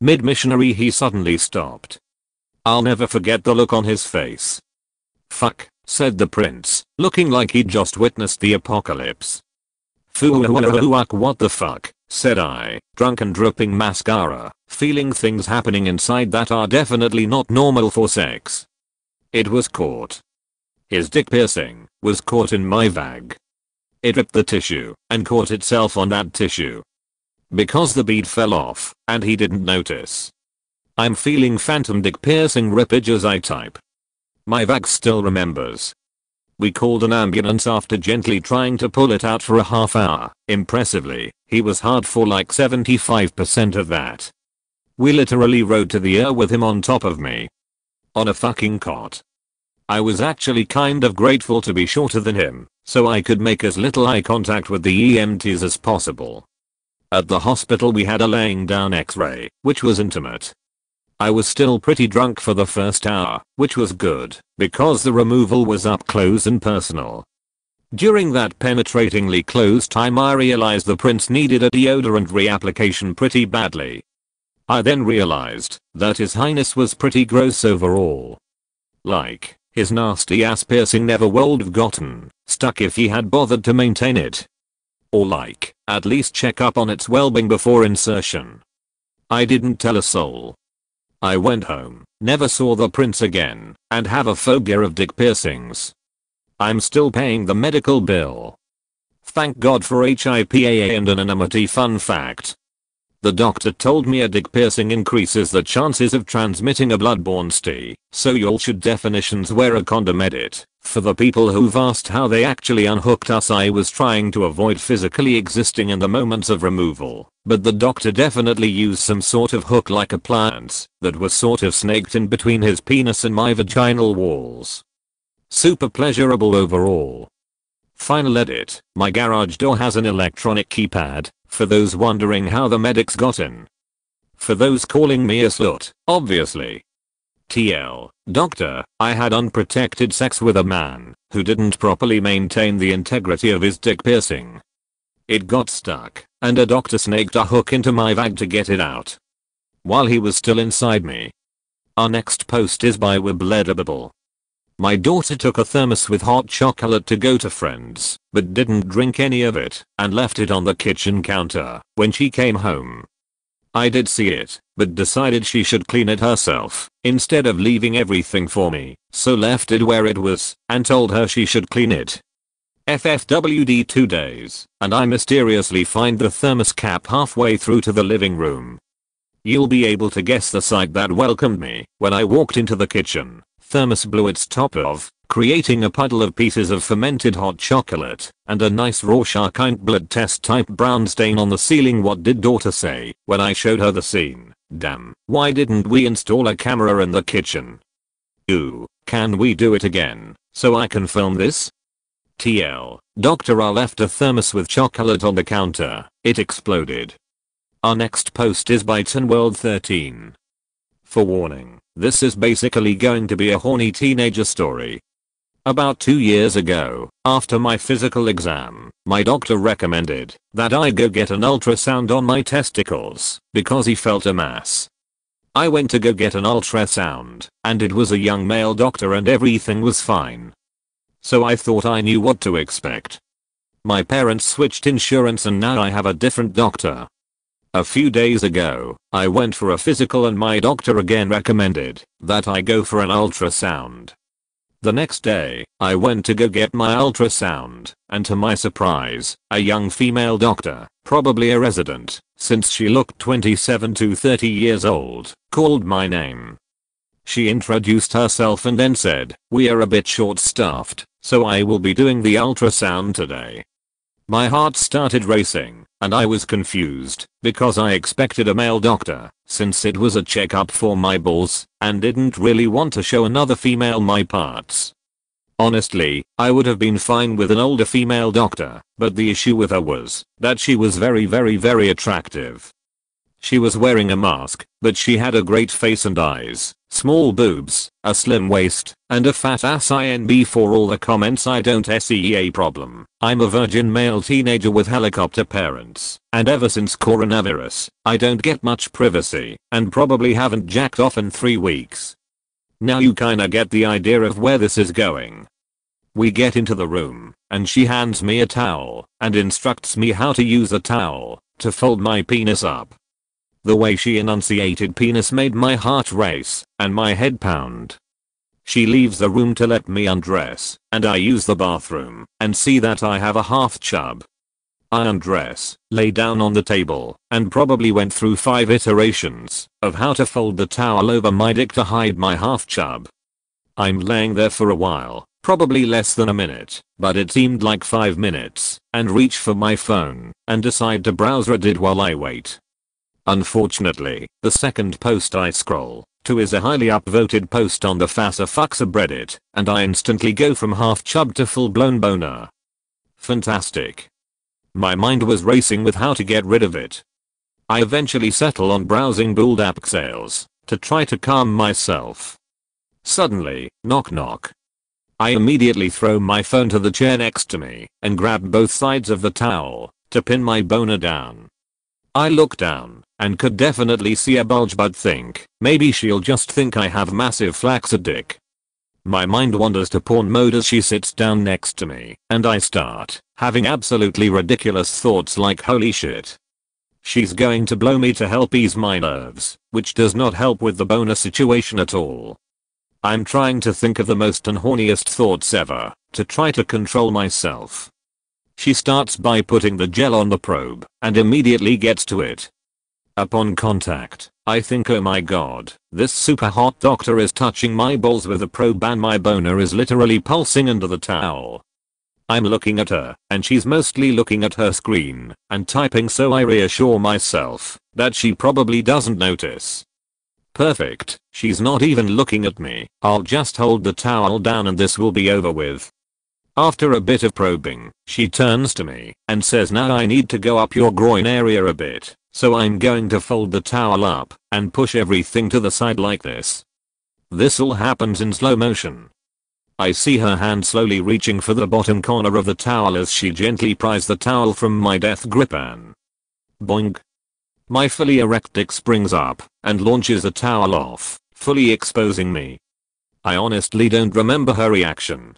Mid-missionary he suddenly stopped. I'll never forget the look on his face. Fuck, said the prince, looking like he'd just witnessed the apocalypse. Fuck what the fuck, said I, drunk and dripping mascara, feeling things happening inside that are definitely not normal for sex. It was caught. His dick piercing was caught in my vag. It ripped the tissue and caught itself on that tissue. Because the bead fell off and he didn't notice. I'm feeling phantom dick piercing rippage as I type. My vag still remembers. We called an ambulance after gently trying to pull it out for a half hour. Impressively, he was hard for like 75% of that. We literally rode to the air with him on top of me. On a fucking cot. I was actually kind of grateful to be shorter than him, so I could make as little eye contact with the EMTs as possible. At the hospital we had a laying down x-ray, which was intimate. I was still pretty drunk for the first hour, which was good, because the removal was up close and personal. During that penetratingly close time I realized the prince needed a deodorant reapplication pretty badly, I then realized that his highness was pretty gross overall. Like, his nasty ass piercing never would have gotten stuck if he had bothered to maintain it. Or like, at least check up on its well-being before insertion. I didn't tell a soul. I went home, never saw the prince again, and have a phobia of dick piercings. I'm still paying the medical bill. Thank God for HIPAA and anonymity fun fact. The doctor told me a dick piercing increases the chances of transmitting a bloodborne STI, so y'all should definitions wear a condom edit. For the people who've asked how they actually unhooked us I was trying to avoid physically existing in the moments of removal, but the doctor definitely used some sort of hook-like appliance that was sort of snaked in between his penis and my vaginal walls. Super pleasurable overall. Final edit, my garage door has an electronic keypad, for those wondering how the medics got in. For those calling me a slut, obviously. TL, doctor, I had unprotected sex with a man who didn't properly maintain the integrity of his dick piercing. It got stuck, and a doctor snaked a hook into my vag to get it out. While he was still inside me. Our next post is by Wibledable. My daughter took a thermos with hot chocolate to go to friends, but didn't drink any of it and left it on the kitchen counter when she came home. I did see it, but decided she should clean it herself instead of leaving everything for me, so left it where it was and told her she should clean it. FFWD 2 days, and I mysteriously find the thermos cap halfway through to the living room. You'll be able to guess the sight that welcomed me when I walked into the kitchen thermos blew its top off, creating a puddle of pieces of fermented hot chocolate and a nice Rorschach blood test type brown stain on the ceiling what did daughter say when I showed her the scene? Damn, why didn't we install a camera in the kitchen? Ooh, can we do it again so I can film this? TL, Dr. R left a thermos with chocolate on the counter, it exploded. Our next post is by World 13. For warning, this is basically going to be a horny teenager story. About two years ago, after my physical exam, my doctor recommended that I go get an ultrasound on my testicles because he felt a mass. I went to go get an ultrasound, and it was a young male doctor and everything was fine. So I thought I knew what to expect. My parents switched insurance and now I have a different doctor. A few days ago, I went for a physical and my doctor again recommended that I go for an ultrasound. The next day, I went to go get my ultrasound, and to my surprise, a young female doctor, probably a resident, since she looked 27 to 30 years old, called my name. She introduced herself and then said, we are a bit short staffed, so I will be doing the ultrasound today. My heart started racing, and I was confused, because I expected a male doctor, since it was a checkup for my balls, and didn't really want to show another female my parts. Honestly, I would have been fine with an older female doctor, but the issue with her was that she was very very very attractive. She was wearing a mask, but she had a great face and eyes, small boobs, a slim waist, and a fat ass INB for all the comments I don't SEA problem. I'm a virgin male teenager with helicopter parents, and ever since coronavirus, I don't get much privacy, and probably haven't jacked off in 3 weeks. Now you kinda get the idea of where this is going. We get into the room, and she hands me a towel, and instructs me how to use a towel, to fold my penis up. The way she enunciated penis made my heart race and my head pound. She leaves the room to let me undress, and I use the bathroom and see that I have a half chub. I undress, lay down on the table, and probably went through 5 iterations of how to fold the towel over my dick to hide my half chub. I'm laying there for a while, probably less than a minute, but it seemed like 5 minutes, and reach for my phone and decide to browse Reddit while I wait. Unfortunately, the second post I scroll to is a highly upvoted post on the Fassa Fuck subreddit, and I instantly go from half chub to full blown boner. Fantastic. My mind was racing with how to get rid of it. I eventually settle on browsing Bulldap sales to try to calm myself. Suddenly, knock knock. I immediately throw my phone to the chair next to me and grab both sides of the towel to pin my boner down. I look down and could definitely see a bulge but think maybe she'll just think I have massive flaccid dick. My mind wanders to porn mode as she sits down next to me and I start having absolutely ridiculous thoughts like holy shit. She's going to blow me to help ease my nerves, which does not help with the boner situation at all. I'm trying to think of the most unhorniest thoughts ever to try to control myself. She starts by putting the gel on the probe and immediately gets to it. Upon contact, I think oh my god, this super hot doctor is touching my balls with a probe and my boner is literally pulsing under the towel. I'm looking at her, and she's mostly looking at her screen and typing so I reassure myself that she probably doesn't notice. Perfect, she's not even looking at me, I'll just hold the towel down and this will be over with. After a bit of probing, she turns to me and says now I need to go up your groin area a bit, so I'm going to fold the towel up and push everything to the side like this. This all happens in slow motion. I see her hand slowly reaching for the bottom corner of the towel as she gently pries the towel from my death grip and boink. My fully erect dick springs up and launches the towel off, fully exposing me. I honestly don't remember her reaction,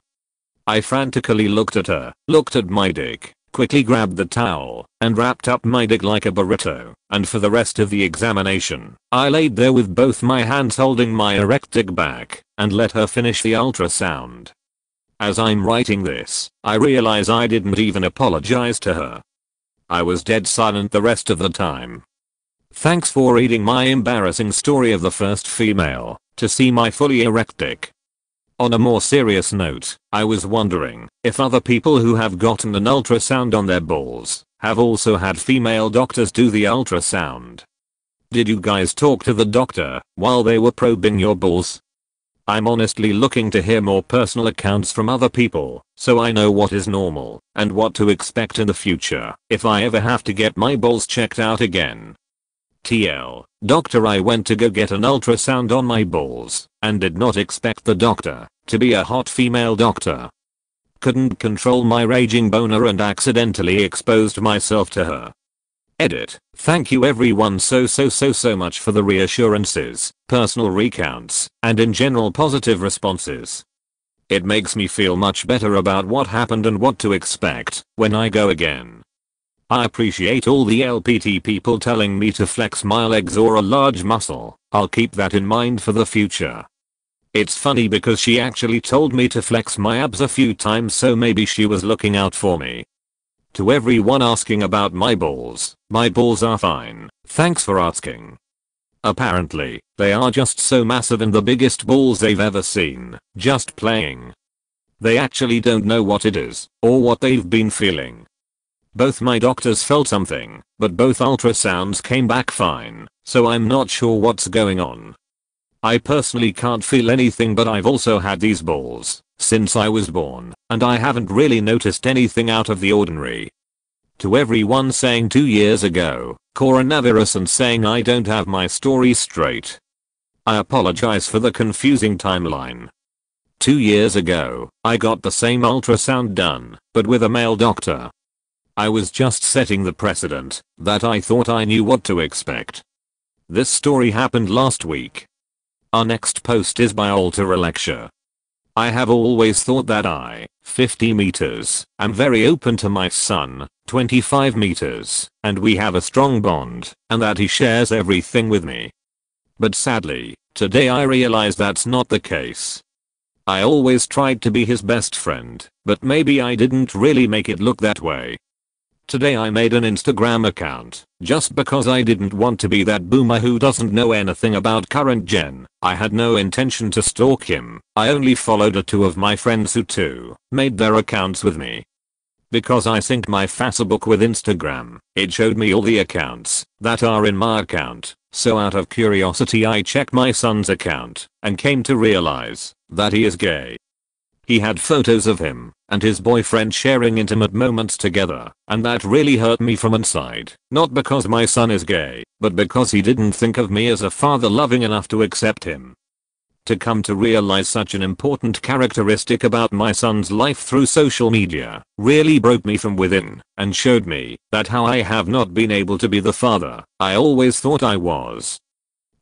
I frantically looked at her, looked at my dick, quickly grabbed the towel, and wrapped up my dick like a burrito, and for the rest of the examination, I laid there with both my hands holding my erect dick back, and let her finish the ultrasound. As I'm writing this, I realize I didn't even apologize to her. I was dead silent the rest of the time. Thanks for reading my embarrassing story of the first female to see my fully erect dick. On a more serious note, I was wondering if other people who have gotten an ultrasound on their balls have also had female doctors do the ultrasound. Did you guys talk to the doctor while they were probing your balls? I'm honestly looking to hear more personal accounts from other people so I know what is normal and what to expect in the future if I ever have to get my balls checked out again. TL, doctor I went to go get an ultrasound on my balls and did not expect the doctor to be a hot female doctor. Couldn't control my raging boner and accidentally exposed myself to her. Edit. Thank you everyone so so so so much for the reassurances, personal recounts, and in general positive responses. It makes me feel much better about what happened and what to expect when I go again. I appreciate all the LPT people telling me to flex my legs or a large muscle. I'll keep that in mind for the future. It's funny because she actually told me to flex my abs a few times so maybe she was looking out for me. To everyone asking about my balls, my balls are fine, thanks for asking. Apparently, they are just so massive and the biggest balls they've ever seen, just playing. They actually don't know what it is, or what they've been feeling. Both my doctors felt something, but both ultrasounds came back fine, so I'm not sure what's going on. I personally can't feel anything but I've also had these balls since I was born, and I haven't really noticed anything out of the ordinary. to everyone saying 2 years ago, coronavirus and saying I don't have my story straight. I apologize for the confusing timeline. Two years ago, I got the same ultrasound done, but with a male doctor. I was just setting the precedent that I thought I knew what to expect. This story happened last week. Our next post is by Alter Lecture. I have always thought that I, 50 meters, am very open to my son, 25 meters, and we have a strong bond, and that he shares everything with me. But sadly, today I realize that's not the case. I always tried to be his best friend, but maybe I didn't really make it look that way. Today I made an Instagram account, just because I didn't want to be that boomer who doesn't know anything about current gen. I had no intention to stalk him, I only followed a two of my friends who too, made their accounts with me. Because I synced my Facebook with Instagram, it showed me all the accounts that are in my account, so out of curiosity I checked my son's account, and came to realize that he is gay. He had photos of him and his boyfriend sharing intimate moments together, and that really hurt me from inside. Not because my son is gay, but because he didn't think of me as a father loving enough to accept him. To come to realize such an important characteristic about my son's life through social media really broke me from within and showed me that how I have not been able to be the father I always thought I was.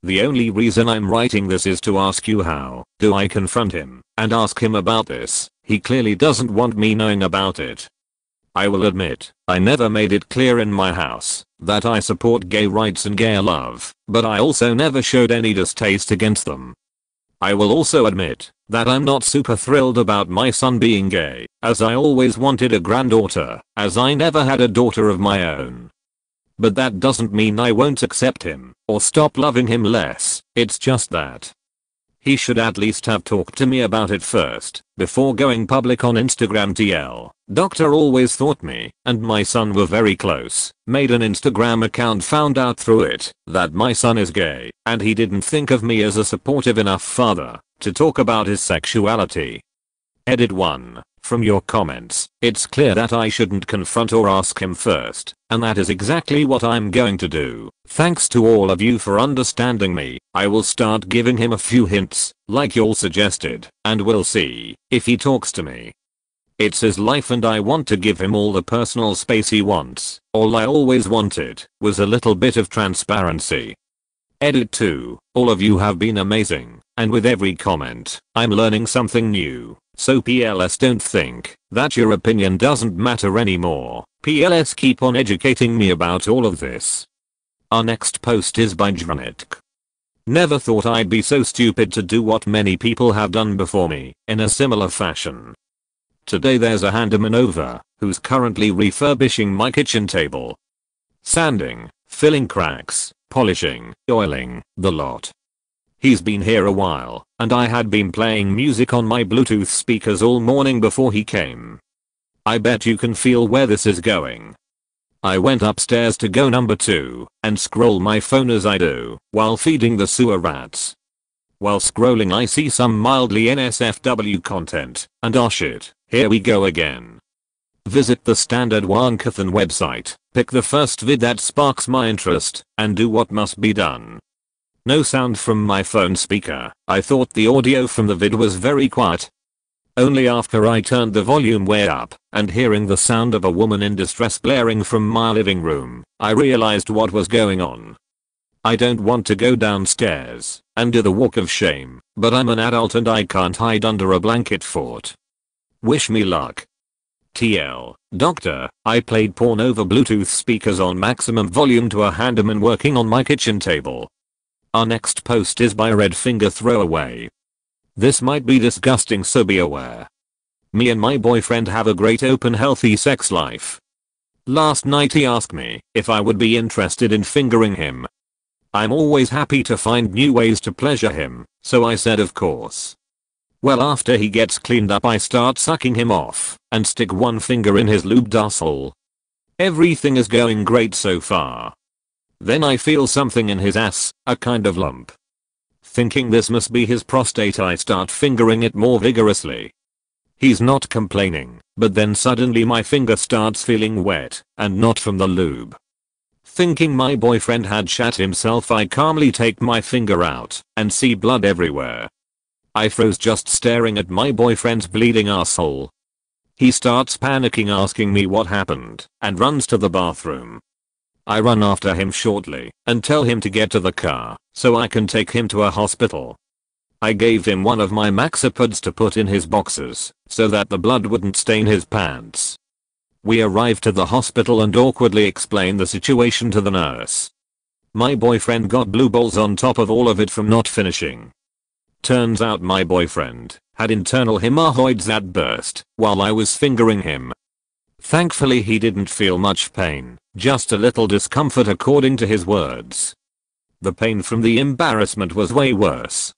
The only reason I'm writing this is to ask you how do I confront him and ask him about this. He clearly doesn't want me knowing about it. I will admit, I never made it clear in my house that I support gay rights and gay love, but I also never showed any distaste against them. I will also admit that I'm not super thrilled about my son being gay, as I always wanted a granddaughter, as I never had a daughter of my own. But that doesn't mean I won't accept him or stop loving him less, it's just that. He should at least have talked to me about it first, before going public on Instagram TL. Doctor always thought me and my son were very close, made an Instagram account found out through it that my son is gay, and he didn't think of me as a supportive enough father to talk about his sexuality. Edit 1. From your comments, it's clear that I shouldn't confront or ask him first, and that is exactly what I'm going to do. Thanks to all of you for understanding me, I will start giving him a few hints, like y'all suggested, and we'll see if he talks to me. It's his life and I want to give him all the personal space he wants. All I always wanted was a little bit of transparency. Edit 2. All of you have been amazing, and with every comment, I'm learning something new. So PLS don't think that your opinion doesn't matter anymore. PLS keep on educating me about all of this. Our next post is by Jvanetk. Never thought I'd be so stupid to do what many people have done before me, in a similar fashion. Today there's a handyman over, who's currently refurbishing my kitchen table. Sanding, filling cracks, polishing, oiling, the lot. He's been here a while, and I had been playing music on my bluetooth speakers all morning before he came. I bet you can feel where this is going. I went upstairs to go number 2 and scroll my phone as I do while feeding the sewer rats. While scrolling I see some mildly NSFW content and oh shit, here we go again. Visit the standard Wankathan website, pick the first vid that sparks my interest, and do what must be done. No sound from my phone speaker. I thought the audio from the vid was very quiet. Only after I turned the volume way up and hearing the sound of a woman in distress blaring from my living room, I realized what was going on. I don't want to go downstairs and do the walk of shame, but I'm an adult and I can't hide under a blanket fort. Wish me luck. TL, Doctor, I played porn over Bluetooth speakers on maximum volume to a handyman working on my kitchen table. Our next post is by Red Finger Throwaway. This might be disgusting so be aware. Me and my boyfriend have a great open healthy sex life. Last night he asked me if I would be interested in fingering him. I'm always happy to find new ways to pleasure him, so I said of course. Well after he gets cleaned up I start sucking him off and stick one finger in his lubed asshole. Everything is going great so far. Then I feel something in his ass, a kind of lump. Thinking this must be his prostate I start fingering it more vigorously. He's not complaining, but then suddenly my finger starts feeling wet, and not from the lube. Thinking my boyfriend had shat himself I calmly take my finger out and see blood everywhere. I froze just staring at my boyfriend's bleeding asshole. He starts panicking asking me what happened and runs to the bathroom. I run after him shortly and tell him to get to the car so I can take him to a hospital. I gave him one of my Maxipods to put in his boxers so that the blood wouldn't stain his pants. We arrive to the hospital and awkwardly explain the situation to the nurse. My boyfriend got blue balls on top of all of it from not finishing. Turns out my boyfriend had internal hemorrhoids that burst while I was fingering him. Thankfully he didn't feel much pain, just a little discomfort according to his words. The pain from the embarrassment was way worse.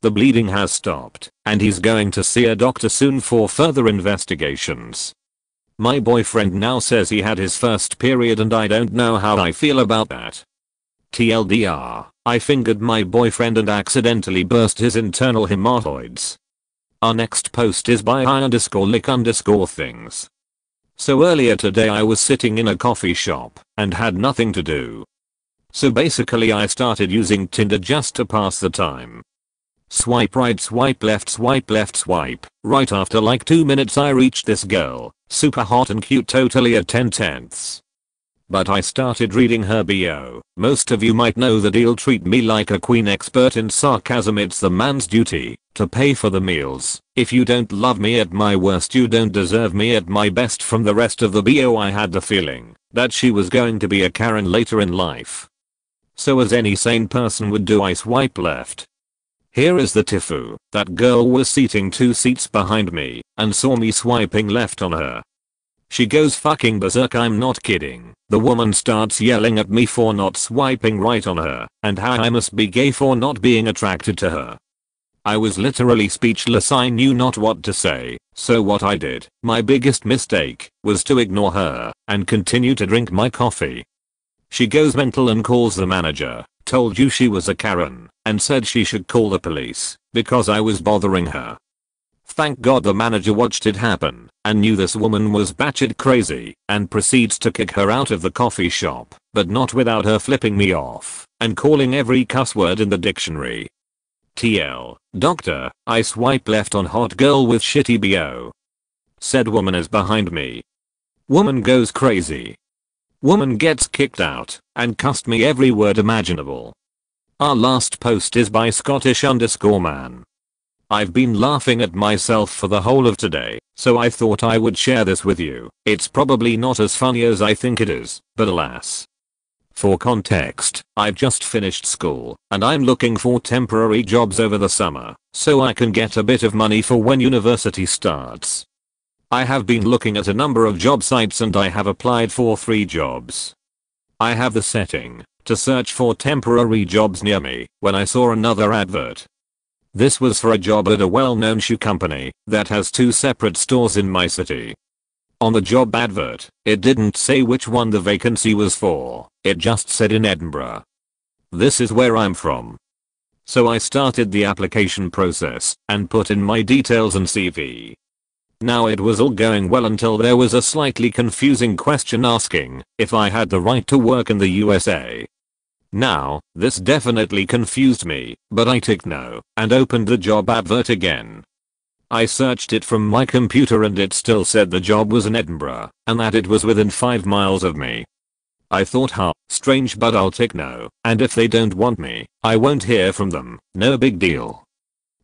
The bleeding has stopped, and he's going to see a doctor soon for further investigations. My boyfriend now says he had his first period and I don't know how I feel about that. TLDR, I fingered my boyfriend and accidentally burst his internal hemorrhoids. Our next post is by I underscore lick underscore things. So earlier today I was sitting in a coffee shop and had nothing to do. So basically I started using Tinder just to pass the time. Swipe right swipe left swipe left swipe. Right after like 2 minutes I reached this girl. Super hot and cute totally at 10 tenths. But I started reading her bio. Most of you might know the deal treat me like a queen expert in sarcasm it's the man's duty to pay for the meals. If you don't love me at my worst you don't deserve me at my best from the rest of the bio I had the feeling that she was going to be a Karen later in life. So as any sane person would do I swipe left here is the Tifu. That girl was seating two seats behind me and saw me swiping left on her. She goes fucking berserk I'm not kidding. The woman starts yelling at me for not swiping right on her and how I must be gay for not being attracted to her. I was literally speechless I knew not what to say, so what I did, my biggest mistake, was to ignore her and continue to drink my coffee. She goes mental and calls the manager, told you she was a Karen, and said she should call the police because I was bothering her. Thank god the manager watched it happen and knew this woman was batshit crazy and proceeds to kick her out of the coffee shop, but not without her flipping me off and calling every cuss word in the dictionary. TL, doctor, I swipe left on hot girl with shitty BO. Said woman is behind me. Woman goes crazy. Woman gets kicked out and cussed me every word imaginable. Our last post is by Scottish underscore man. I've been laughing at myself for the whole of today, so I thought I would share this with you. It's probably not as funny as I think it is, but alas. For context, I've just finished school, and I'm looking for temporary jobs over the summer, so I can get a bit of money for when university starts. I have been looking at a number of job sites and I have applied for 3 jobs. I have the setting to search for temporary jobs near me when I saw another advert. This was for a job at a well-known shoe company that has two separate stores in my city. On the job advert, it didn't say which one the vacancy was for, it just said in Edinburgh. This is where I'm from. So I started the application process and put in my details and CV. Now it was all going well until there was a slightly confusing question asking if I had the right to work in the USA. Now, this definitely confused me, but I ticked no and opened the job advert again. I searched it from my computer and it still said the job was in Edinburgh and that it was within 5 miles of me. I thought how strange but I'll tick no and if they don't want me, I won't hear from them, no big deal.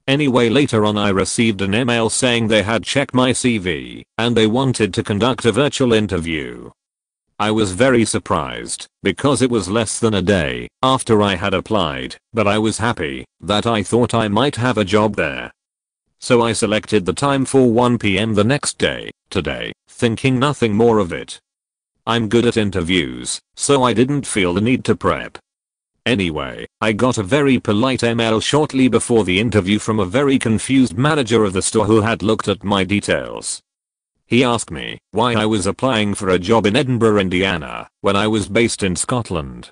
Anyway later on I received an email saying they had checked my CV and they wanted to conduct a virtual interview. I was very surprised because it was less than a day after I had applied, but I was happy that I thought I might have a job there. So I selected the time for 1pm the next day, today, thinking nothing more of it. I'm good at interviews, so I didn't feel the need to prep. Anyway, I got a very polite email shortly before the interview from a very confused manager of the store who had looked at my details he asked me why I was applying for a job in Edinburgh, Indiana, when I was based in Scotland.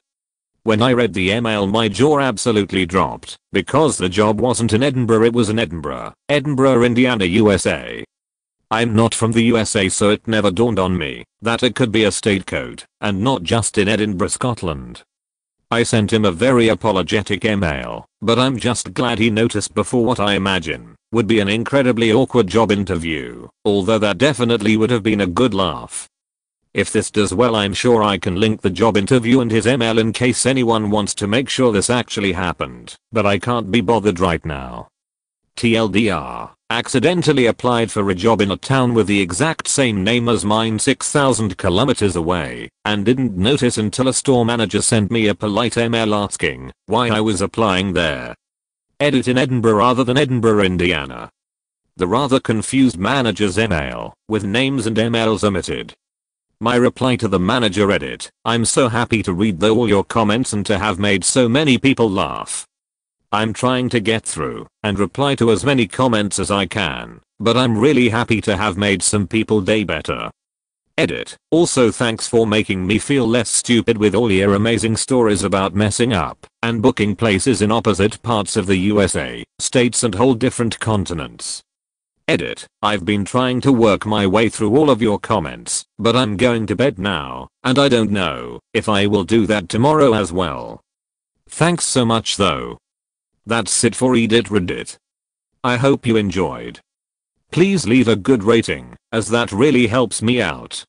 When I read the email my jaw absolutely dropped, because the job wasn't in Edinburgh it was in Edinburgh, Edinburgh, Indiana, USA. I'm not from the USA so it never dawned on me that it could be a state code and not just in Edinburgh, Scotland. I sent him a very apologetic email, but I'm just glad he noticed before what I imagine would be an incredibly awkward job interview, although that definitely would have been a good laugh. If this does well I'm sure I can link the job interview and his email in case anyone wants to make sure this actually happened, but I can't be bothered right now. TLDR, accidentally applied for a job in a town with the exact same name as mine 6000 kilometers away, and didn't notice until a store manager sent me a polite email asking why I was applying there. Edit in Edinburgh rather than Edinburgh, Indiana. The rather confused manager's email, with names and emails omitted. My reply to the manager edit, I'm so happy to read the, all your comments and to have made so many people laugh. I'm trying to get through and reply to as many comments as I can, but I'm really happy to have made some people day better. Edit. Also thanks for making me feel less stupid with all your amazing stories about messing up and booking places in opposite parts of the USA, states and whole different continents. Edit. I've been trying to work my way through all of your comments, but I'm going to bed now, and I don't know if I will do that tomorrow as well. Thanks so much though. That's it for Edit Reddit. I hope you enjoyed. Please leave a good rating, as that really helps me out.